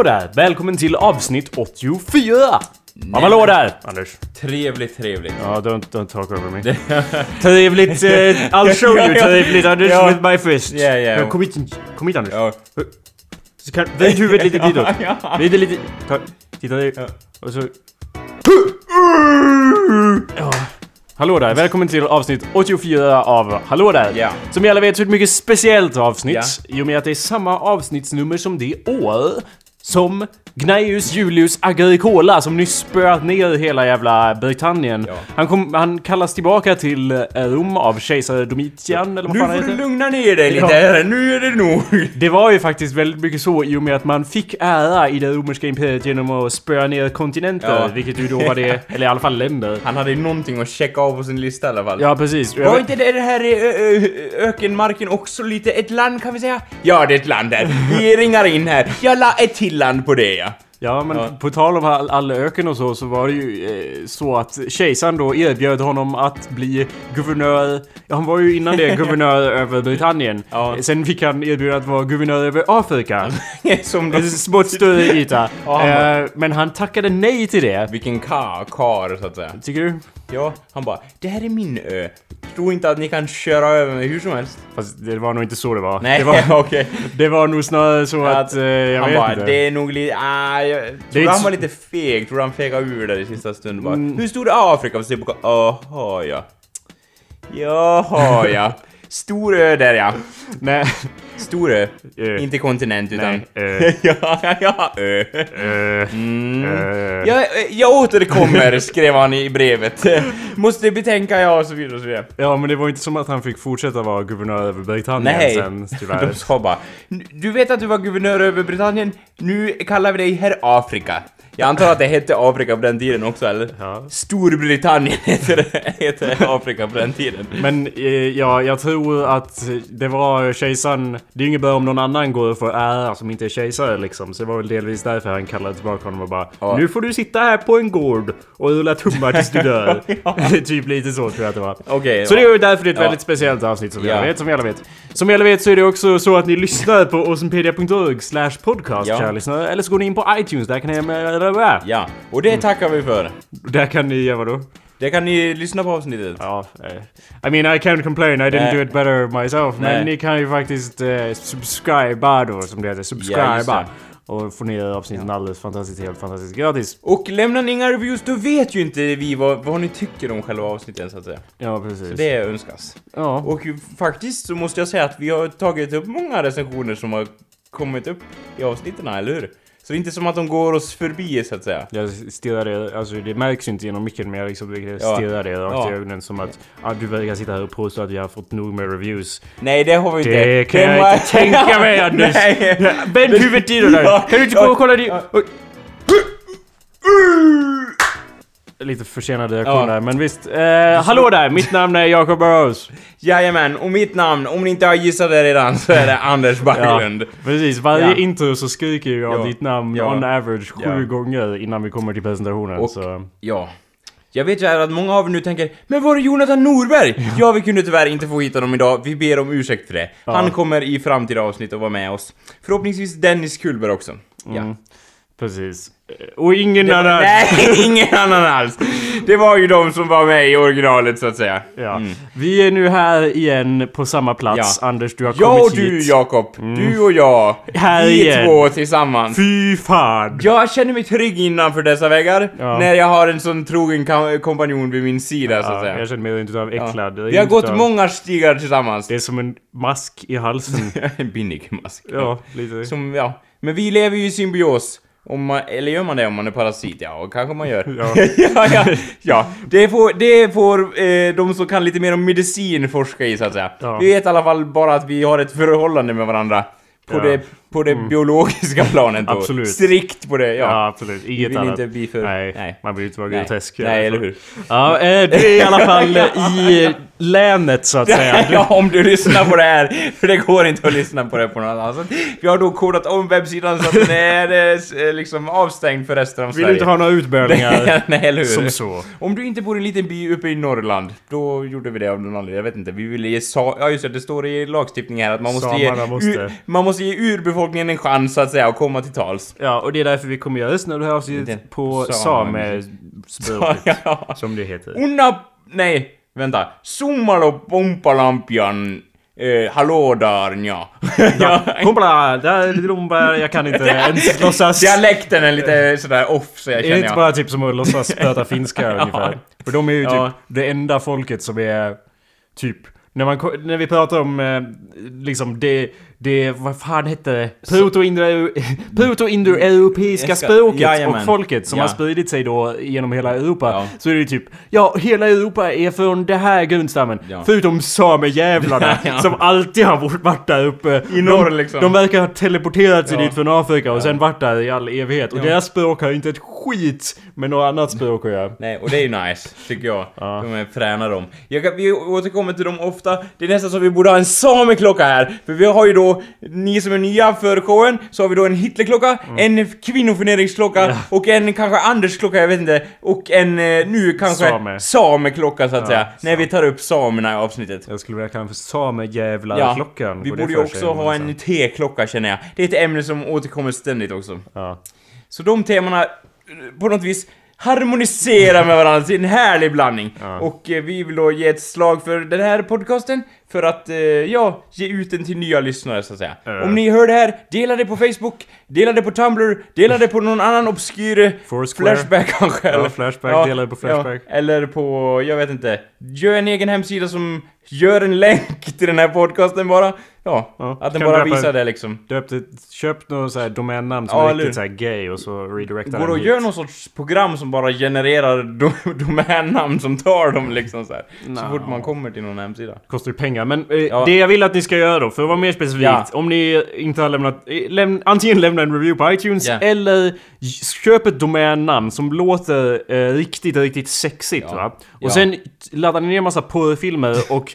Hallå där! Välkommen till avsnitt 84! Ja, hallå där! Anders. Trevligt, trevligt. Ja, don't, don't talk over me. trevligt, uh, I'll show you trevligt Anders Ja. with my fist. Ja, ja. Kom hit, kom hit Anders. Ja. Så kan, vänd huvudet lite ditåt. Ja, ja. Lite, lite... Ta, titta. Ja. Och så... Ja. Hallå där, välkommen till avsnitt 84 av Hallå där! Ja. Som ni alla vet så är det ett mycket speciellt avsnitt i och med att det är samma avsnittsnummer som det år som Gnaeus Julius Agricola som nyss spöat ner hela jävla Britannien. Ja. Han, kom, han kallas tillbaka till eh, Rom av kejsare Domitian eller vad Nu fan får han du heter. lugna ner dig lite Ja. nu är det nog. Det var ju faktiskt väldigt mycket så i och med att man fick ära i det romerska imperiet genom att spöa ner kontinenter, Ja. vilket ju då var det, eller i alla fall länder. Han hade ju någonting att checka av på sin lista i alla fall. Ja, precis. Var inte det, det här ökenmarken också lite ett land kan vi säga? Ja, det är ett land där. Vi ringar in här. Jag la ett till land på det ja. Ja, men Ja. på tal om all, all öken och så, så var det ju eh, så att kejsaren då erbjöd honom att bli guvernör. Ja, han var ju innan det guvernör över Britannien. Ja. Sen fick han erbjuda att vara guvernör över Afrika. Som de... smått större yta. Eh, men han tackade nej till det. Vilken ka, kar så att säga. Tycker du? Ja, han bara Det här är min ö. Tro inte att ni kan köra över mig hur som helst. Fast det var nog inte så det var. Nej, Det var, okej. det var nog snarare så att... Att eh, jag han vet bara, inte. det är nog lite... Ah, jag tror inte han var lite feg, tror han fegade ur där i sista stund bara. Mm. Hur stod det Afrika? Och så på Jaha ja. Jaha ja. Stor ö där ja. Nej. Stor ö. Ö. Inte kontinent utan... Nej. eh, ja, ja, ö. eh, Mm. eh. Jag, jag återkommer, skrev han i brevet. Måste betänka ja, och så vidare och så vidare. Ja, men det var inte som att han fick fortsätta vara guvernör över Britannien Nej, sen, tyvärr. de sa bara Du vet att du var guvernör över Britannien? Nu kallar vi dig herr Afrika. Jag antar att det hette Afrika på den tiden också, eller? Ja. Storbritannien heter, det- heter Afrika på den tiden. Men eh, ja, jag tror att det var kejsaren... Det är ju inget bra om någon annan går för ära som inte är kejsare liksom. Så det var väl delvis därför han kallade tillbaka honom och bara Ja. Nu får du sitta här på en gård och rulla tummar tills du dör. typ lite så tror jag att det var. Okej, Så det är ju därför det är ett Ja. väldigt speciellt avsnitt som vi Ja. alla vet, som vi alla vet. Som vi alla vet så är det också så att ni lyssnar på awesomepedia.org slash podcast, Ja. kära lyssnare. Eller så går ni in på iTunes, där kan ni... Ja, och det tackar vi för. Där kan ni göra vadå? Det kan ni lyssna på avsnittet. Ja, eh, I mean I can't complain, I didn't Nej. do it better myself. Men Nej. ni kan ju faktiskt eh, subscriba då, som det heter. Ja, Subscriba. det. och få ner avsnitten alldeles fantastiskt, helt fantastiskt gratis. Och lämnar ni inga reviews, då vet ju inte vi vad, vad ni tycker om själva avsnitten så att säga. Ja, precis. Det önskas. Ja. Och faktiskt så måste jag säga att vi har tagit upp många recensioner som har kommit upp i avsnitten, eller hur? Så det är inte som att de går oss förbi så att säga. Jag stirrar det, alltså det märks ju inte genom micken men jag liksom jag Ja. stirrar det rakt Ja. i ögonen som att ah, du verkar sitta här och påstå att jag har fått nog med reviews. Nej, det har vi inte. Det kan jag var- inte tänka mig Anders! Vänd huvudet ditåt där! Ja. Kan du inte gå och kolla dit? Ja. Oj. Lite försenad reaktion Ja. där, men visst. Eh, hallå där! Mitt namn är Jacob Burrows. Jajamän, och mitt namn, om ni inte har gissat det redan, så är det Anders Backlund. precis. Varje Ja. intro så skriker jag Ja. ditt namn Ja. on average sju Ja. gånger innan vi kommer till presentationen. Och- så. Ja. Jag vet ju att många av er nu tänker Men var är Jonathan Norberg? Ja, vi kunde tyvärr inte få hit honom idag, vi ber om ursäkt för det. Ja. Han kommer i framtida avsnitt att vara med oss. Förhoppningsvis Dennis Kullberg också. Ja. Mm. Precis. Eh, Och ingen Det var, annan... nej, ingen annan alls! Det var ju de som var med i originalet så att säga. Ja. Mm. Vi är nu här igen på samma plats. Ja. Anders, du har Jag kommit och du hit. Jakob, du och jag, Här vi igen. två tillsammans. Fy fan! Jag känner mig trygg innanför dessa väggar Ja. när jag har en sån trogen kompanjon vid min sida så att Ja, säga. jag känner mig inte av äcklad. Vi har gått Utav- många stigar tillsammans. Det är som en mask i halsen. en binnig mask. ja, lite. Som, ja. Men vi lever ju i symbios. Om man, eller gör man det om man är parasit? Ja, kanske man gör. Ja. ja, ja, ja. Det får, det får eh, de som kan lite mer om medicin forska i så att säga. Ja. Vi vet i alla fall bara att vi har ett förhållande med varandra. På det, på det biologiska planet då. Absolut. Strikt på det, Ja, ja. absolut. Vi Inget vill annat. inte bli för... Nej, nej. man vill inte vara Nej. grotesk. Nej, eller hur? Ja, eh, du är i alla fall i länet så att säga. ja, om du lyssnar på det här, för det går inte att lyssna på det på något annat sätt. Vi har då kodat om webbsidan så att den är eh, liksom avstängd för resten av Vill Sverige. inte ha några utbärningar Nej, eller hur? som så? Om du inte bor i en liten by uppe i Norrland, då gjorde vi det av någon anledning. Jag vet inte. Vi ville ge sa... Ja just det, det står i lagstiftningen här att man måste ge... Samerna måste- Ur, man måste ge urbefolkningen en chans att säga att komma till tals. Ja, och det är därför vi kommer göra lyssna det här Det- avsnittet på Same. samespråket. Ja. Som det heter. Unna... Nej, vänta. Summalo pompalampian... Eh, hallå där, nja. ja. Kompla, där, lumba, jag kan inte ens låtsas... Dialekten är lite sådär off så jag Är det känner inte bara typ som att låtsas prata finska ungefär? För de är ju typ Ja. det enda folket som är typ när, man, när vi pratar om eh, liksom det, det, vad fan hette det? Proto-indo- Proto-indoeuropeiska språket Jajamän. och folket som Ja. har spridit sig då genom hela Europa. Ja. Så är det typ, ja hela Europa är från det här grundstammen. Ja. Förutom samejävlarna som alltid har varit där uppe. I norr, de, liksom. de verkar ha teleporterat sig dit från Afrika och sen varit där i all evighet. Och deras språk har inte ett skit med något annat språk att göra. Nej, och det är ju nice, tycker jag. Ja. De är fräna de. Jag vi återkommer till dem ofta. Det är nästan så vi borde ha en sameklocka här. För vi har ju då, ni som är nya för showen, så har vi då en Hitlerklocka, en kvinnoförnedringsklocka Mm. Ja. och en kanske Andersklocka, jag vet inte. Och en eh, nu kanske Same. sameklocka så att Ja, säga. När same. vi tar upp samerna i avsnittet. Jag skulle vilja kalla den för samejävlarklockan. vi Går det borde ju också ha en T-klocka känner jag. Det är ett ämne som återkommer ständigt också. Ja. Så de temana på något vis harmoniserar med varandra till en härlig blandning. Ja. Och eh, vi vill då ge ett slag för den här podcasten för att, eh, ja, ge ut den till nya lyssnare så att säga. Ja. Om ni hör det här, dela det på Facebook, dela det på Tumblr, dela det på någon annan obskyr eh, Foursquare. Flashback kanske. Ja, eller- Flashback, dela det på Flashback. Ja, eller på, jag vet inte, gör en egen hemsida som gör en länk till den här podcasten bara. Ja, Ja, att den bara visar det liksom. Döpt ett, köpt något så här domännamn som Ja, är riktigt så här gay och så redirectar Går den att hit. göra någon sorts program som bara genererar do domännamn som tar dem liksom så här. Så Nå. fort man kommer till någon hemsida. Kostar ju pengar. Men eh, Ja. det jag vill att ni ska göra då, för att vara mer specifikt. Ja. Om ni inte har lämnat... eh, Läm, antingen lämna en review på iTunes Ja. eller köp ett domännamn som låter eh, riktigt, riktigt sexigt va? Och sen laddar ni ner massa porrfilmer och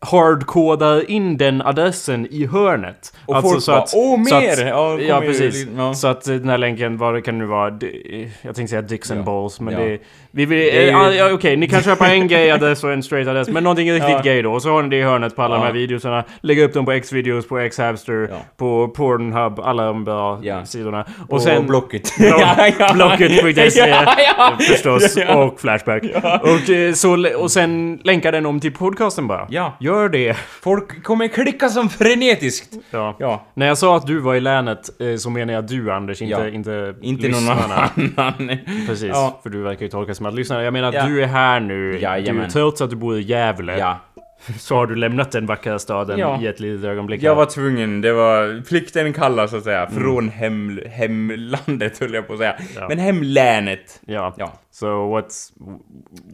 hardkodar in den adressen i hörnet. Och folk bara, "Åh, så mer!" Att, Ja, ja, precis. lite- ja. Så att eh, den här länken, vad det kan nu vara? Jag tänkte säga and Ja. Balls, men Ja. det... Vi vill, Det är ju- eh, ja, Okej, ni kan köpa en gay adress och en straight adress, men någonting riktigt gay då. Och så har ni det i hörnet på alla de här videosarna. Lägga upp dem på X-videos, på X-Hamster, på Pornhub, alla de bra sidorna. Och, Och sen... Blocket. Block- Blocket.se förstås, och Flashback. Och, eh, så, och sen länka den om till podcasten bara. Ja. Gör det. Folk kommer klicka som frenetiskt. Ja. Ja. När jag sa att du var i länet eh, så menar jag du Anders, inte, Ja. inte, Inte någon lyssnarna. annan. Precis, Ja. för du verkar ju tolka som att lyssna. Jag menar att du är här nu. Du, Jajamän. trots att du bor i Gävle Ja. så har du lämnat den vackra staden i ett litet ögonblick. Jag här. var tvungen, det var plikten kallar så att säga. Från hem, hemlandet höll jag på att säga. Men hemlänet. Ja. Ja. So what's...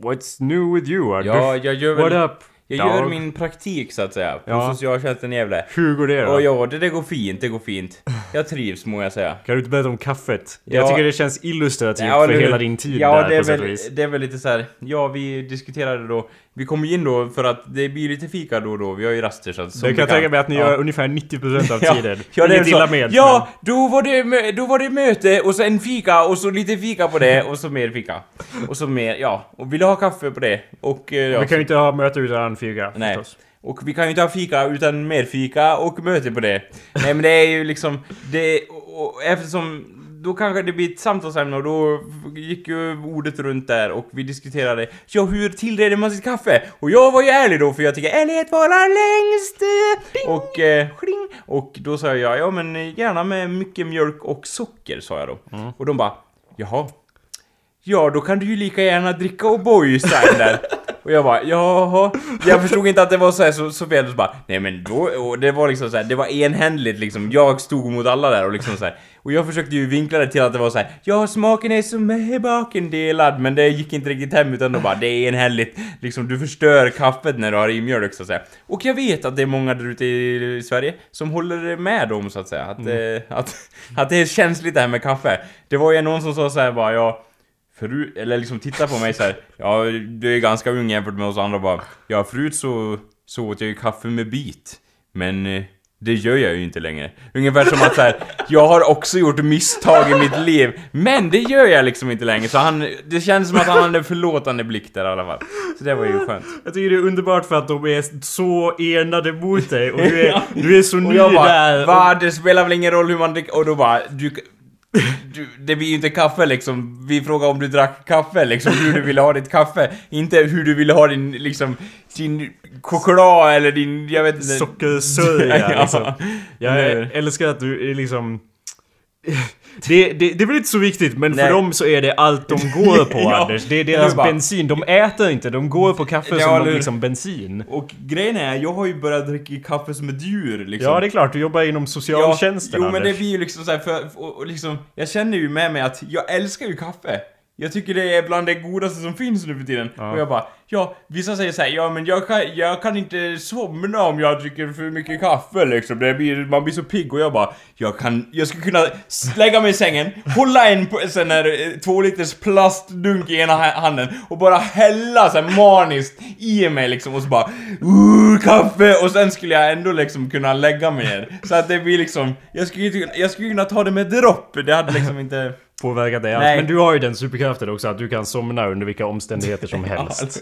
What's new with you Anders? Ja, jag gör väl... What up? Jag gör min praktik så att säga. På Ja. socialtjänsten i Gävle. Hur går det då? Och ja, det, det går fint, det går fint. Jag trivs må jag säga. Kan du inte berätta om kaffet? Ja. Jag tycker det känns illustrativt Ja, för hela din tid ja, där det är på sätt och väl, vis. det är väl lite så här. ja vi diskuterade då, vi kom ju in då för att det blir lite fika då och då, vi har ju raster så att Det kan jag tänka mig att ni Ja. gör ungefär 90% av tiden. ja, det är illa med. Ja, då var, det, då var det möte och sen fika och så lite fika på det och så mer fika. Och så mer, ja. Och vill du ha kaffe på det? Och eh, ja, vi kan ju inte ha möte utan fika Nej. förstås. Och vi kan ju inte ha fika utan mer fika och möte på det. Nej men det är ju liksom, det, och, och eftersom då kanske det blir ett samtalsämne och då gick ju ordet runt där och vi diskuterade ja hur tillreder man sitt kaffe? Och jag var ju ärlig då för jag tycker ärlighet varar längst! Och, eh, och då sa jag ja men gärna med mycket mjölk och socker sa jag då. Och de bara jaha. Ja, då kan du ju lika gärna dricka O'boy style där. Och jag bara, jaha. Jag förstod inte att det var så här så, så fel. Så bara, nej men då, och det var liksom så här, det var enhändigt liksom. Jag stod mot alla där och liksom så här. Och jag försökte ju vinkla det till att det var så här, ja smaken är som bakendelad. Men det gick inte riktigt hem utan då bara, det är enhälligt. Liksom du förstör kaffet när du har i mjölk så att säga. Och jag vet att det är många där ute i Sverige som håller med om så att säga. Att, eh, att, att det är känsligt det här med kaffe. Det var ju någon som sa så här bara, ja Förut, eller liksom tittar på mig så här. Ja, du är ganska ung jämfört med oss andra bara. Ja, förut så, så åt jag ju kaffe med bit. Men eh, det gör jag ju inte längre. Ungefär som att så här, jag har också gjort misstag i mitt liv, men det gör jag liksom inte längre. Så han, det känns som att han hade en förlåtande blick där i alla fall. Så det var ju skönt. Jag tycker det är underbart för att de är så enade mot dig och du är, du är så Och ny jag bara, där. va? Det spelar väl ingen roll hur man dricker... Och då bara, du... Du, det blir ju inte kaffe liksom. Vi frågar om du drack kaffe liksom, hur du ville ha ditt kaffe. Inte hur du ville ha din, liksom, din choklad eller din, jag vet inte. Sockersörja Ja. liksom. Jag älskar att du liksom... Det, det, det är väl inte så viktigt men Nej. för dem så är det allt de går på Ja. Anders. Det är deras bara- bensin. De äter inte, de går på kaffe Ja, som eller liksom bensin. Och grejen är, jag har ju börjat dricka kaffe som ett djur liksom. Ja det är klart, du jobbar inom socialtjänsten Jo men det blir ju liksom så här, för, och, och liksom, jag känner ju med mig att jag älskar ju kaffe. Jag tycker det är bland det godaste som finns nu för tiden. Ja. Och jag bara, ja, vissa säger så här, ja men jag kan, jag kan inte somna om jag dricker för mycket kaffe liksom. Det blir, man blir så pigg och jag bara, jag kan, jag skulle kunna lägga mig i sängen, hålla en sån här eh, två liters plastdunk i ena ha- handen och bara hälla så här maniskt i mig liksom och så bara, uh, kaffe! Och sen skulle jag ändå liksom kunna lägga mig ner. Så att det blir liksom, jag skulle, jag skulle kunna ta det med dropp, det hade liksom inte... Påverkat dig alls. Men du har ju den superkraften också att du kan somna under vilka omständigheter som helst. Alltså,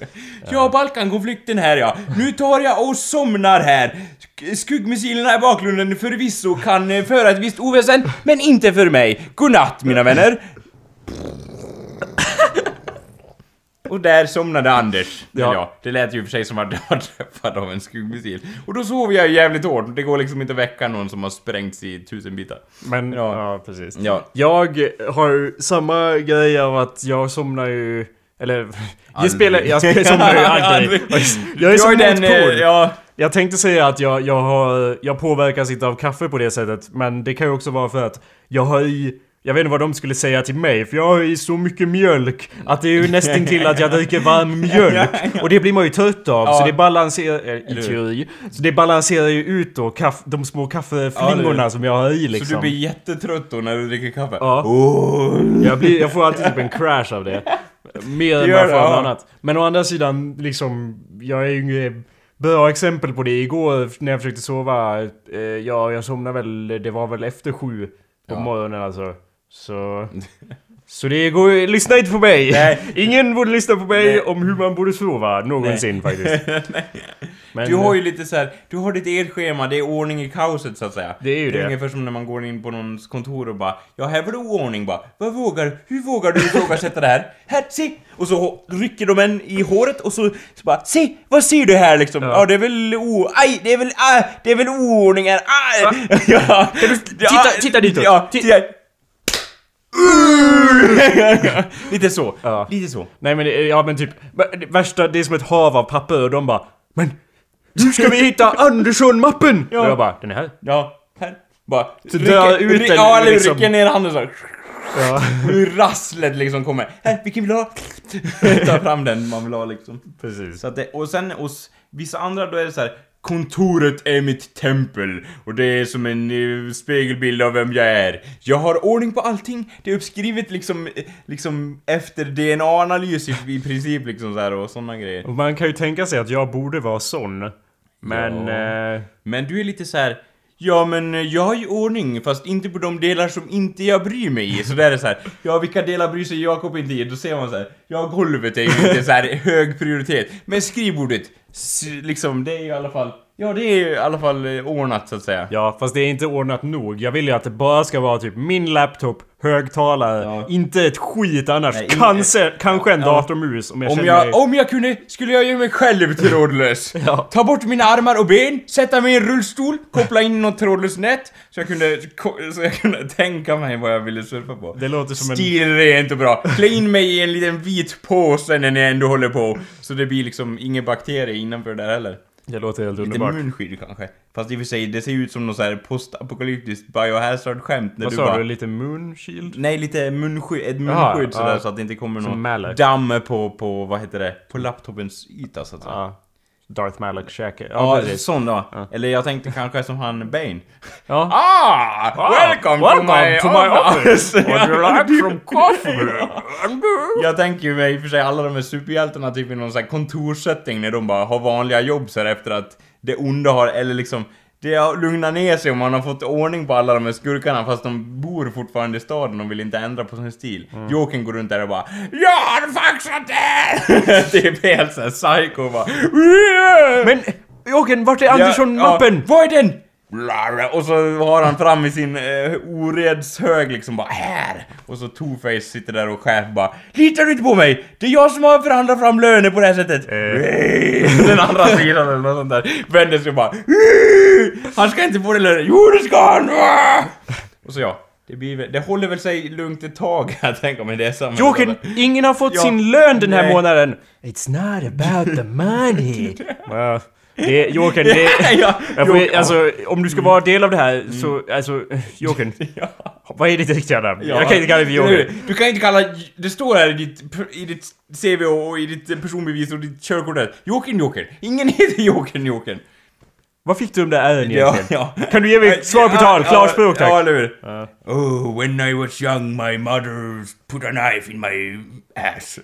Ja, Balkankonflikten här ja. Nu tar jag och somnar här. Sk- Skuggmissilerna i bakgrunden förvisso kan eh, föra ett visst oväsen, men inte för mig. Godnatt mina vänner. Och där somnade Anders. Ja. Ja. det lät ju för sig som att jag var träffad av en skuggmissil. Och då sov jag jävligt hårt. Det går liksom inte att väcka någon som har sprängts i tusen bitar. Men, ja, Ja. precis. Ja. Jag har samma grej av att jag somnar ju... Eller... Jag spelar... Jag spelar, somnar ju aldrig. Jag är den, motpol. eh, ja, Jag tänkte säga att jag, jag har... Jag påverkas inte av kaffe på det sättet. Men det kan ju också vara för att jag har i... Jag vet inte vad de skulle säga till mig, för jag har i så mycket mjölk att det är ju nästan till att jag dricker varm mjölk. Och det blir man ju trött av, så Ja. det balanserar... eh, I hur? teori. Så det balanserar ju ut då kaff, de små kaffeflingorna Ja, som jag har i Så liksom. du blir jättetrött då när du dricker kaffe? Ja. Åh. Jag, blir, jag får alltid typ en crash av det. Mer än vad jag får av annat. Men å andra sidan, liksom, jag är ju bra exempel på det. Igår när jag försökte sova, eh, ja, jag somnade väl, det var väl efter sju på Ja. morgonen alltså. Så... Så det går lyssna inte på mig! Nej. Ingen borde lyssna på mig Nej. om hur man borde sova, någonsin faktiskt. Men, Du har ju lite så här, du har ditt eget schema, det är ordning i kaoset så att säga. Det är ju det. är det. ungefär som när man går in på någons kontor och bara Ja, här var det oordning bara. Vad vågar, hur vågar du ifrågasätta det här? Här, se! Och så rycker de en i håret och så, så bara Se! Vad ser du här liksom? Ja, Ja. det är väl o... Aj! Det är väl, ah, det är väl oordning här, aj! Ja, titta- titta ditåt. Ja, titta! Lite så. Ja. Lite så. Nej men, det- ja men typ, det värsta, det är som ett hav av papper och de bara Men! Nu ska vi hitta Andersson-mappen! Ja. Och jag bara, den är här. Ja, här. Bara... Så drar ut den Ja, eller liksom. rycker ner handen så. Ja. Hur rasslet liksom kommer. Här, vilken vill du ha? Ta fram den man vill ha liksom. Precis. Så att det, och sen hos vissa andra då är det så här. Kontoret är mitt tempel och det är som en eh, spegelbild av vem jag är. Jag har ordning på allting. Det är uppskrivet liksom, eh, liksom efter DNA-analys i, i princip liksom så här och såna grejer. Och man kan ju tänka sig att jag borde vara sån. Men... Ja. Eh, Men du är lite så här. Ja men eh, jag har ju ordning fast inte på de delar som inte jag bryr mig i. Så där är det så här. Ja vilka delar bryr sig Jakob inte i? Då ser man så här. Ja golvet är ju inte så här hög prioritet. Men skrivbordet. Liksom det är ju i alla fall. Ja det är ju i alla fall eh, ordnat så att säga. ja, fast det är inte ordnat nog. Jag vill ju att det bara ska vara typ min laptop, högtalare, Ja. inte ett skit annars. Nej, kanske, kanske en Ja. datormus om jag Om känner jag, mig... om jag kunde skulle jag göra mig själv trådlös. Ja. Ta bort mina armar och ben, sätta mig i en rullstol, koppla in något trådlöst nät så jag kunde, så jag kunde tänka mig vad jag ville surfa på. Det låter som en... Stilrent och bra. Klä in mig i en liten vit påse när ni ändå håller på. Så det blir liksom ingen bakterie innanför där heller. Det låter helt Lite underbart. munskydd kanske. Fast i och för sig, det ser ut som något så här postapokalyptiskt biohazard-skämt när Vad du sa bara... du? Lite moonshield? Nej, lite munskydd, ett Jaha, munskydd sådär ja. så att det inte kommer Som någon damm på, på, vad heter det, på laptopens yta så att säga. Ja. Darth Malak käke. Ja, precis. sån då. Eller jag tänkte kanske som han Bane. Ja. Ah! welcome, welcome to my, office! Would you like some coffee? Jag tänker ju mig i och för sig alla de här superhjältarna typ i någon sån här kontorssetting när de bara har vanliga jobb så här efter att det onda har, eller liksom det har lugnat ner sig och man har fått ordning på alla de här skurkarna fast de bor fortfarande i staden och vill inte ändra på sin stil. Mm. Jokern går runt där och bara Jag har fixat det! typ helt såhär psycho bara Men Jocke, vart är Andersson-mappen? Ja, vad är den? Och så har han fram i sin eh, oredshög liksom bara här! Och så Two-Face sitter där och chef bara Litar du inte på mig? Det är jag som har förhandlat fram löner på det här sättet! Eh. Den andra sidan eller något sånt där vänder sig och bara Han ska inte få det löner! Jo det ska han! Och så ja, det, blir, det håller väl sig lugnt ett tag jag tänka mig det samma Jokern, ingen har fått Ja. sin lön den här Nej. månaden. It's not about the money. Well, det, Jokern, det... ja, Jag får, alltså, om du ska vara del av det här så, alltså, Jokern. Ja. Vad är ditt riktiga namn? Ja. Jag kan inte kalla dig för Jokern. Du kan inte kalla... Det står här i ditt, i ditt CV och i ditt personbevis och ditt körkort där. Jokern Jokern. Ingen heter Jokern Jokern. Vad fick du de där ärren Ja, egentligen? ja. Kan du ge mig svar på tal? Klarspråk tack. Ja, eller hur? Oh, when I was young my mother put a knife in my ass.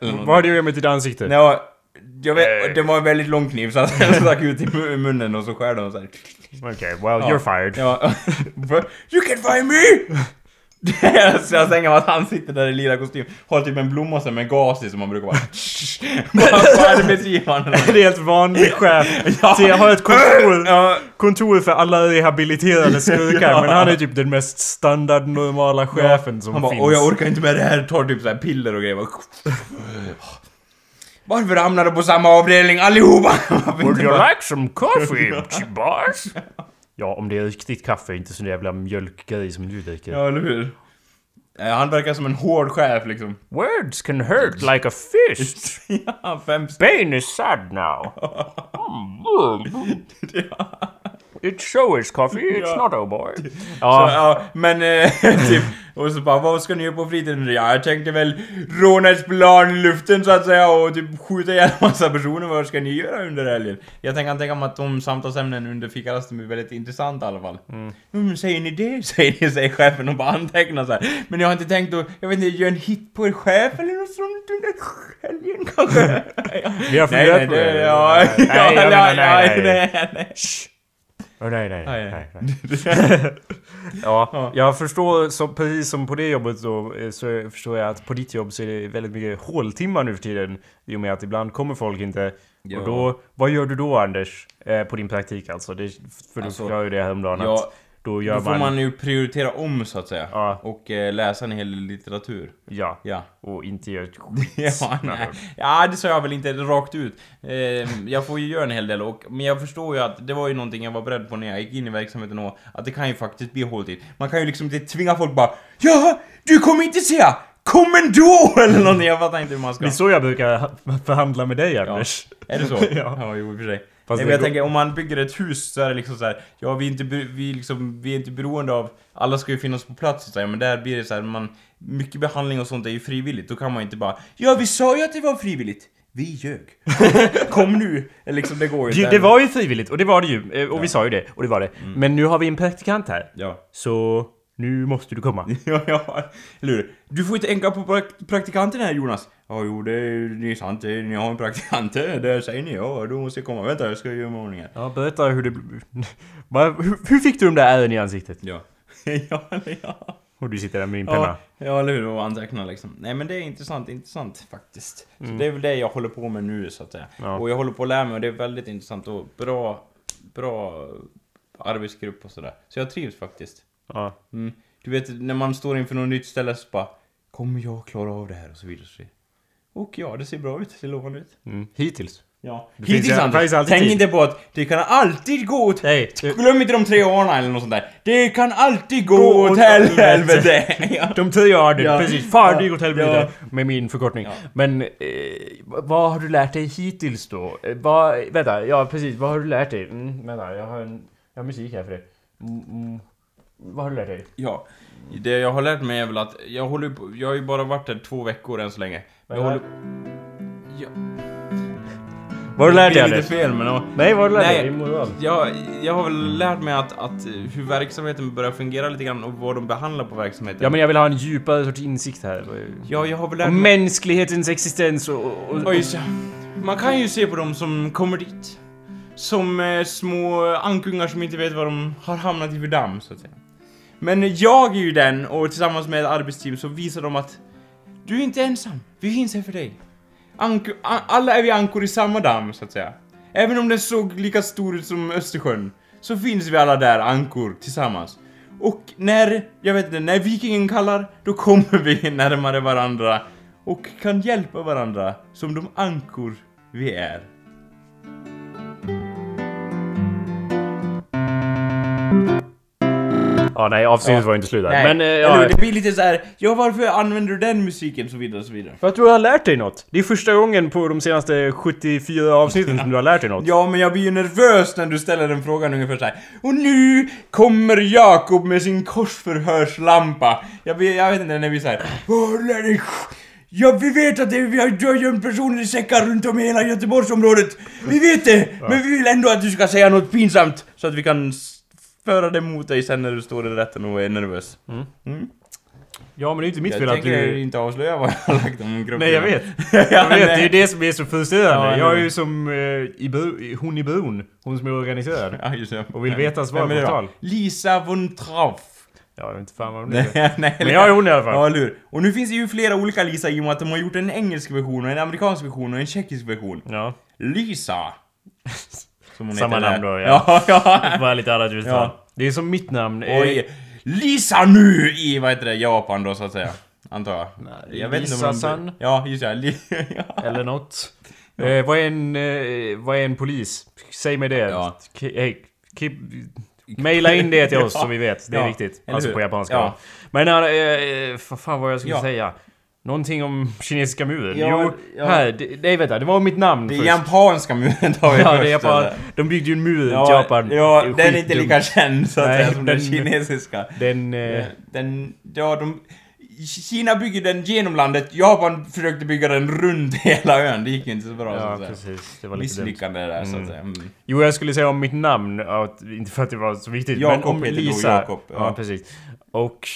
Vad har det att göra med ditt ansikte? Ja, jag vet, det var en väldigt lång kniv så den stack ut i mu- munnen och så skär de så här. Okej, well, you're fired. Ja. you can find me! så jag tänker mig att han sitter där i lila kostym, har typ en blomma som med gas i som man brukar bara... bara arbetsgivaren. Det är helt vanlig chef. Ja. Så jag har ett kontor, Ja, kontor för alla rehabiliterade skurkar, Ja. men han är typ den mest standard normala chefen som han bara, finns. åh jag orkar inte med det här, tar typ så här piller och grejer. Varför hamnar du på samma avdelning allihopa? Would you like some coffee, boss? Ja, om det är riktigt kaffe, inte sån jävla mjölkgrej som du dricker. Ja, eller hur? Eh, Han verkar som en hård chef liksom. Words can hurt like a fist. ja, fem Bane is sad now. It's is coffee, it's Ja. not oh boy. Så, Ja, ja, men eh, typ, och så bara, vad ska ni göra på fritiden? Ja, jag tänkte väl råna ett plan i luften så att säga och typ skjuta ihjäl massa personer. Vad ska ni göra under helgen? Jag tänker tänka mig att de samtalsämnen under fikarasten blir väldigt intressanta i alla fall. Mm. säger ni det? Säger ni, säger chefen och bara antecknar så här. Men jag har inte tänkt att, jag vet inte, göra en hit på er chef eller något sånt under helgen kanske? vi har nej, funderat nej, på det, ja, Nej, ja, nej, nej. nej, nej. Nej, nej, Nej, nej. Ja, Ja. jag förstår, så, precis som på det jobbet så, eh, så förstår jag att på ditt jobb så är det väldigt mycket håltimmar nu för tiden. I och med att ibland kommer folk inte. Ja. Och då, vad gör du då Anders? Eh, på din praktik alltså? Det, för du Alltså, förklarade ju det häromdagen ja, att då gör Då får man... man ju prioritera om så att säga. Ja. Och eh, läsa en hel del litteratur. Ja. Ja. Och inte gör ett Ja, nej. ja, det sa jag väl inte rakt ut. Eh, jag får ju göra en hel del, och, men jag förstår ju att det var ju någonting jag var beredd på när jag gick in i verksamheten och att det kan ju faktiskt bli håltid. Man kan ju liksom inte tvinga folk bara Ja, du kommer inte säga Kom ändå! Eller någonting, jag fattar inte hur man ska... Det är så jag brukar ha- förhandla med dig Anders. Är det så? Ja. ja. jo i och för sig. Fast men jag tänker om man bygger ett hus så är det liksom så här. ja vi är inte, vi liksom, vi är inte beroende av, alla ska ju finnas på plats så att säga, men där blir det så här, man, mycket behandling och sånt är ju frivilligt, då kan man inte bara, ja vi sa ju att det var frivilligt. Vi ljög. Kom nu! Liksom, det går ju Det, var ju frivilligt, och det var det ju. eh, Och vi sa ju det, och det var det. Mm. Men nu har vi en praktikant här. Ja. Så nu måste du komma. ja, ja, eller hur? Du får inte enka på prak- praktikanten här Jonas. Ja, jo det är, det är sant, ni har en praktikant, det säger ni, ja då måste jag komma. Vänta, jag ska göra mig ordning här. Ja, berätta hur det... Hur, hur fick du de där ärren i ansiktet? Ja. ja, eller ja. Och du sitter där med din penna. Ja, ja, eller hur? Och anteckna liksom. Nej men det är intressant, intressant faktiskt. Så det är väl det jag håller på med nu så att säga. Ja. Och jag håller på att lära mig och det är väldigt intressant och bra, bra arbetsgrupp och sådär. Så jag trivs faktiskt. Ja. Mm. Du vet, när man står inför något nytt ställe så bara Kommer jag klara av det här? Och så vidare. och ja, det ser bra ut. Det ser lovande ut. Mm. Hittills. Ja. Det Hittills Anders, finns tänk tid. inte på att det kan alltid gå åt Nej, Glöm inte de tre åren eller något sånt där. Det kan alltid gå, Gå åt åt helvete. helvete. ja. De tio åren, Ja. precis. Fan, Ja. det gick åt helvete. Ja. Med min förkortning. Ja. Men, eh, vad har du lärt dig hittills då? Eh, vad, vänta, ja precis. Vad har du lärt dig? Mm, vänta, jag har en... Jag har musik här för det. Mm, mm. Vad har du lärt dig? Ja, det jag har lärt mig är väl att jag håller på, jag har ju bara varit där två veckor än så länge. Men jag håller... Ja. Vad har du lärt dig Anders? fel men... ja. Nej, vad har du lärt Nej. dig? Moral. Jag, jag har väl lärt mig att, att eh, hur verksamheten börjar fungera lite grann och vad de behandlar på verksamheten. Ja men jag vill ha en djupare sorts insikt här. ja, jag har väl lärt Om mig... mänsklighetens existens och... och, och Oj. Man kan ju se på dem som kommer dit. Som eh, små ankungar som inte vet vad de har hamnat i för damm, så att säga. Men jag är ju den, och tillsammans med ett arbetsteam så visar de att du är inte ensam. Vi finns här för dig. Ank alla är vi ankor i samma damm, så att säga. Även om den såg lika stor ut som Östersjön, så finns vi alla där ankor tillsammans. Och när, jag vet inte, när vikingen kallar, då kommer vi närmare varandra och kan hjälpa varandra som de ankor vi är. Ja nej, avsnittet var inte slut där. Men... eh, eller ja, hur? det blir lite så här. ja varför använder du den musiken? Så vidare, så vidare. För att du har lärt dig något. Det är första gången på de senaste 74 avsnitten som du har lärt dig något. Ja, men jag blir ju nervös när du ställer den frågan ungefär så här. Och nu kommer Jakob med sin korsförhörslampa. Jag, blir, jag vet inte, när blir såhär. Ja, vi vet att det, vi har du har gömt personer i säckar runt om i hela Göteborgsområdet. Vi vet det! Men vi vill ändå att du ska säga något pinsamt så att vi kan s- föra det mot dig sen när du står i rätten och är nervös. Ja men det är inte mitt Jag fel att tänker du... inte avslöja vad jag har lagt om gruppen. Nej jag vet. ja, Jag vet, det är nej. ju det som är så frustrerande. Ja, jag är nej. ju som eh, i bu- hon i bron. Hon som är organiserad. Ja, just det. Och vill veta svaret Vem är på tal. Lisa von Trauf. Ja, jag vet inte fan vad hon. Nej, nej, Men jag är hon i alla fall. Ja, eller hur? Och nu finns det ju flera olika Lisa i och med att de har gjort en engelsk version, och en amerikansk version och en tjeckisk version. Ja. Lisa. Som hon Samma heter namn där. då, ja. Ja, ja. Bara lite annat. Ja. Det är som mitt namn. Eh, Oj. Lisa nu i, vad heter det, Japan då så att säga. Antar jag. Nej, jag vet inte om de-. Ja, just det. Ja. Eller något. Eh, vad, är en, eh, vad är en polis? Säg mig det. Ja. K- Hej, keep, maila in det till oss Ja. så vi vet. Det är Ja, viktigt. Alltså på japanska. Ja. Men eh, vad fan var jag skulle Ja. säga? Någonting om kinesiska muren? Ja, jo, ja. här. Det, nej vänta, det var mitt namn Det är först. japanska muren tar vi Ja, först. det är Japan. eller? De byggde ju en mur Ja, till Japan. ja den är inte lika känd så att Nej, säga som den, den- kinesiska. Den... Eh, Den, ja de... Kina bygger den genom landet, Japan försökte bygga den runt hela ön, det gick inte så bra så ja, säga. precis. Det var lite dumt. Misslyckande där så Mm. att säga. Mm. Jo, jag skulle säga om mitt namn, att, inte för att det var så viktigt, Jakob men om Lisa. Jakob, ja. ja. precis. Och...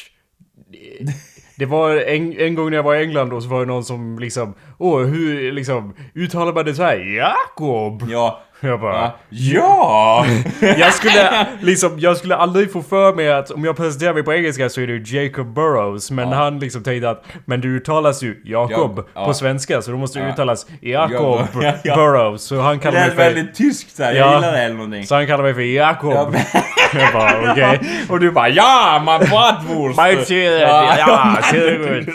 det- var en, en gång när jag var i England då så var det någon som liksom Åh, hur liksom uttalar man det så här? Jakob! Ja. Jag bara... Ja. ja. Jag skulle liksom, jag skulle aldrig få för mig att om jag presenterar mig på engelska så är det Jacob Burrows. Men Ja. han liksom tänkte att, men du uttalas ju Jakob Ja, ja. på svenska så då måste det Ja. uttalas Jakob Ja, ja. Burrows. Så han Det kallar mig lät för... väldigt tyskt såhär, Ja. jag gillar det eller någonting. Så han kallar mig för Jakob. Ja, jag bara okej. Och du bara ja, man bratwurst! Majtid, ja, ser ut.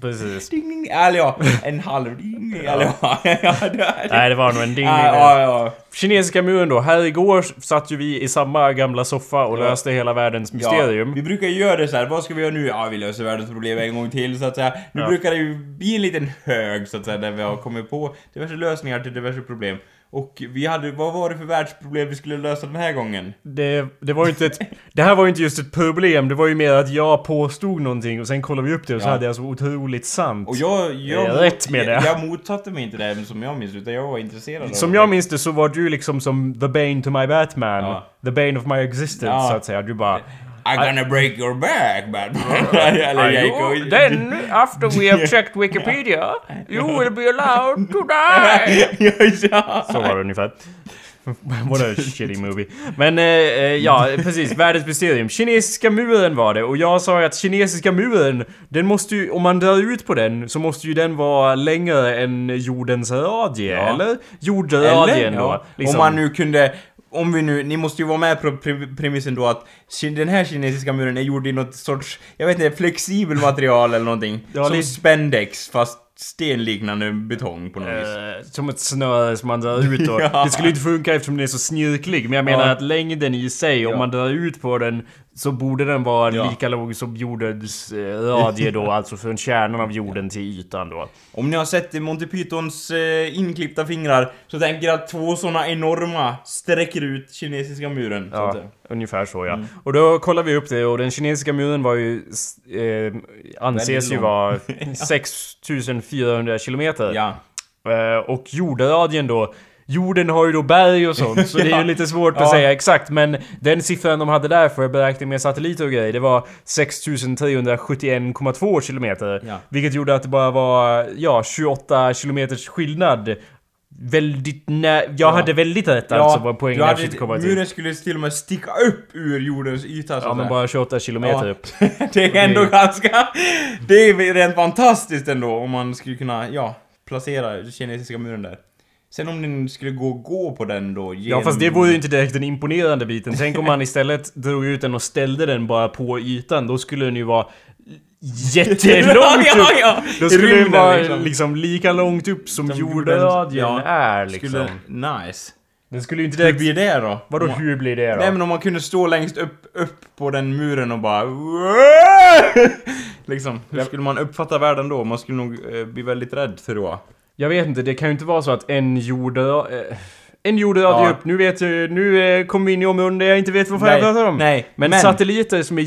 Precis. Ding, ding, eller ja, en halv ding, eller ja. ja, det, Nej det var nog en ding. ja, ja. Kinesiska muren då. Här igår satt ju vi i samma gamla soffa och Ja. löste hela världens mysterium. Ja, vi brukar ju göra det så här. vad ska vi göra nu? Ja, vi löser världens problem en gång till så att säga. Nu brukar det ju bli en liten hög så att säga, där vi har kommit på diverse lösningar till diverse problem. Och vi hade, vad var det för världsproblem vi skulle lösa den här gången? Det, det var ju inte ett... Det här var ju inte just ett problem, det var ju mer att jag påstod någonting och sen kollade vi upp det och så Ja. hade jag så otroligt sant. Och jag... jag Eh, rätt med det. Jag, jag motsatte mig inte det som jag minns, utan jag var intresserad av Som det. jag minns det så var du liksom som the Bane to my Batman. Ja. The Bane of my existence Ja. så att säga. Du bara... I'm gonna break your back, Batman. Eller jag then, after we have checked Wikipedia, you will be allowed to die! ja. Så var det ungefär. What a shitty movie. Men eh, eh, ja, precis. Världens mysterium. Kinesiska muren var det. Och jag sa ju att kinesiska muren, den måste ju, om man drar ut på den, så måste ju den vara längre än jordens radie. Ja. Eller? Jordradien då. ja. Liksom. Om man nu kunde... Om vi nu, ni måste ju vara med på pre- premissen då att den här kinesiska muren är gjord i något sorts, jag vet inte, flexibel material eller någonting. Ja, som lite- spendex fast stenliknande betong på något vis. Eh, som ett snöre som man drar ut och Ja. Det skulle inte funka eftersom den är så snirklig. Men jag menar Ja. att längden i sig, om Ja. man drar ut på den så borde den vara lika lång som jordens eh, radie då. alltså från kärnan av jorden till ytan då. Om ni har sett Monty Pythons eh, inklippta fingrar så tänker jag att två såna enorma sträcker ut kinesiska muren. Så Ja, säga. Ungefär så ja. Mm. Och då kollar vi upp det och den kinesiska muren var ju... Eh, anses ju vara 6400 kilometer. ja. Eh, och jordradien då Jorden har ju då berg och sånt, så det är Ja. ju lite svårt Ja. att säga exakt. Men den siffran de hade där för beräkning med satelliter och grejer, det var 6371,2 kilometer. Ja. Vilket gjorde att det bara var, ja, 28 kilometers skillnad. Väldigt nä... Jag Ja. hade väldigt rätt alltså vad poängen jag försökte komma till. muren skulle till och med sticka upp ur jordens yta så Ja men bara 28 kilometer Ja. upp. det är ändå Det- ganska... Det är rent fantastiskt ändå om man skulle kunna, ja, placera kinesiska muren där. Sen om den skulle gå gå på den då genom... Ja fast det vore ju inte direkt den imponerande biten. Tänk om man istället drog ut den och ställde den bara på ytan. Då skulle den ju vara jättelångt ja, upp. ja, Då I skulle den rymden, vara liksom. liksom. lika långt upp som Som jordens- ja. är liksom. Skulle... Nice. Den skulle ju inte Hur direkt... blir det då? Vadå man- hur blir det då? Nej men om man kunde stå längst upp, upp på den muren och bara... liksom, hur skulle man uppfatta världen då? Man skulle nog eh, bli väldigt rädd tror jag. Jag vet inte, det kan ju inte vara så att en jordrad... Eh, en jordradie Ja. upp, nu vet jag nu eh, kommer vi in i områden där jag inte vet vad fan jag pratar om. nej, men, men- satelliter som är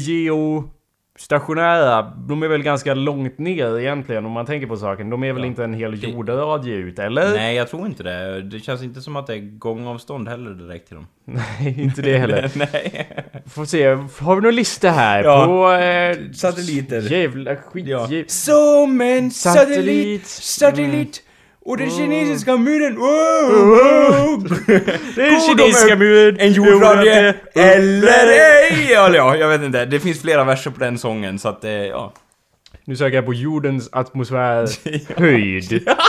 geostationära, de är väl ganska långt ner egentligen om man tänker på saken. De är väl Ja. inte en hel jordradie ut, eller? Nej, jag tror inte det. Det känns inte som att det är gångavstånd heller direkt till dem. Nej, inte det heller. Nej. Får se, har vi någon lista här Ja. på... Eh, Satelliter. Jävla skit... Ja. Som en Satellit. satellit, satellit och den kinesiska muren, wow, Oh. Det är Går de kinesiska muren. En jordradie eller ej! Eller ja, jag vet inte. Det finns flera verser på den sången så att eh, ja. Nu söker jag på jordens atmosfär höjd.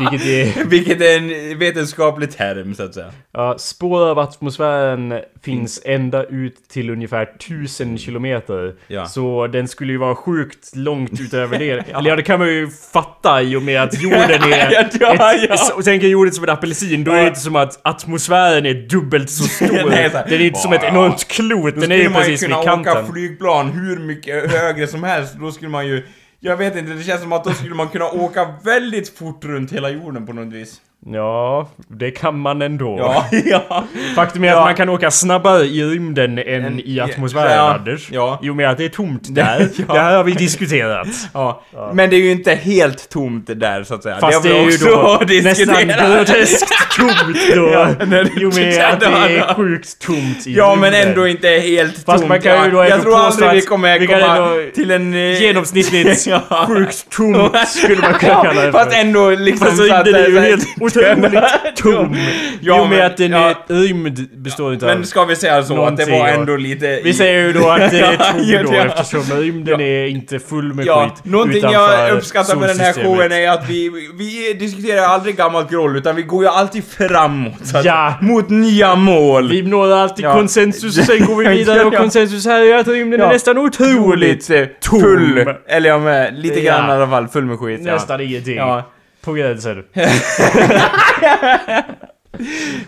Vilket är... Vilket är en vetenskaplig term så att säga. Ja, spår av atmosfären finns ända ut till ungefär 1000 kilometer. Ja. Så den skulle ju vara sjukt långt utöver det. Eller ja, det kan man ju fatta i och med att jorden är... Ja, ja, ja. Ett, så- tänker jorden som en apelsin, då är det inte som att atmosfären är dubbelt så stor. Nej, så den är inte som ett ja. enormt klot, Då den är ju skulle man ju precis vid kunna åka kanten. flygplan hur mycket högre som helst. Då skulle man ju... Jag vet inte, det känns som att då skulle man kunna åka väldigt fort runt hela jorden på något vis. Ja, det kan man ändå. Ja, ja. Faktum är Ja. att man kan åka snabbare i rymden än En- i atmosfären, ja, Anders. ja. I och med att det är tomt där. Ja. Det här har vi diskuterat. Ja. Men det är ju inte helt tomt där så att säga. Fast har det, vi är ju då nästan groteskt tomt då. Ja, det- I och med att det är sjukt tomt i Ja men rymden. ändå inte helt Fast tomt. man kan ju då jag tror aldrig vi kommer vi komma till en... eh, Genomsnittligt sjukt tomt skulle man kunna kalla det Fast för. ändå liksom Fast så att är ju det- helt otroligt tom. Ja, med men- att den ja. är rymd består inte av... Men ska vi säga så att det var ändå lite... Vi säger ju då att det är Ja, tom ja, då ja. eftersom rymden Ja. är inte full med Ja, skit någonting jag uppskattar med den här showen är att vi, vi diskuterar aldrig gammalt groll utan vi går ju alltid framåt. Ja. Mot nya mål. Vi når alltid Ja. konsensus och sen går vi vidare och Ja. konsensus här är att rymden Ja. är nästan otroligt eh, tom. full. Eller ja, med, lite Ja. grann i alla fall full med skit. Ja. Nästan ingenting. På gränsen.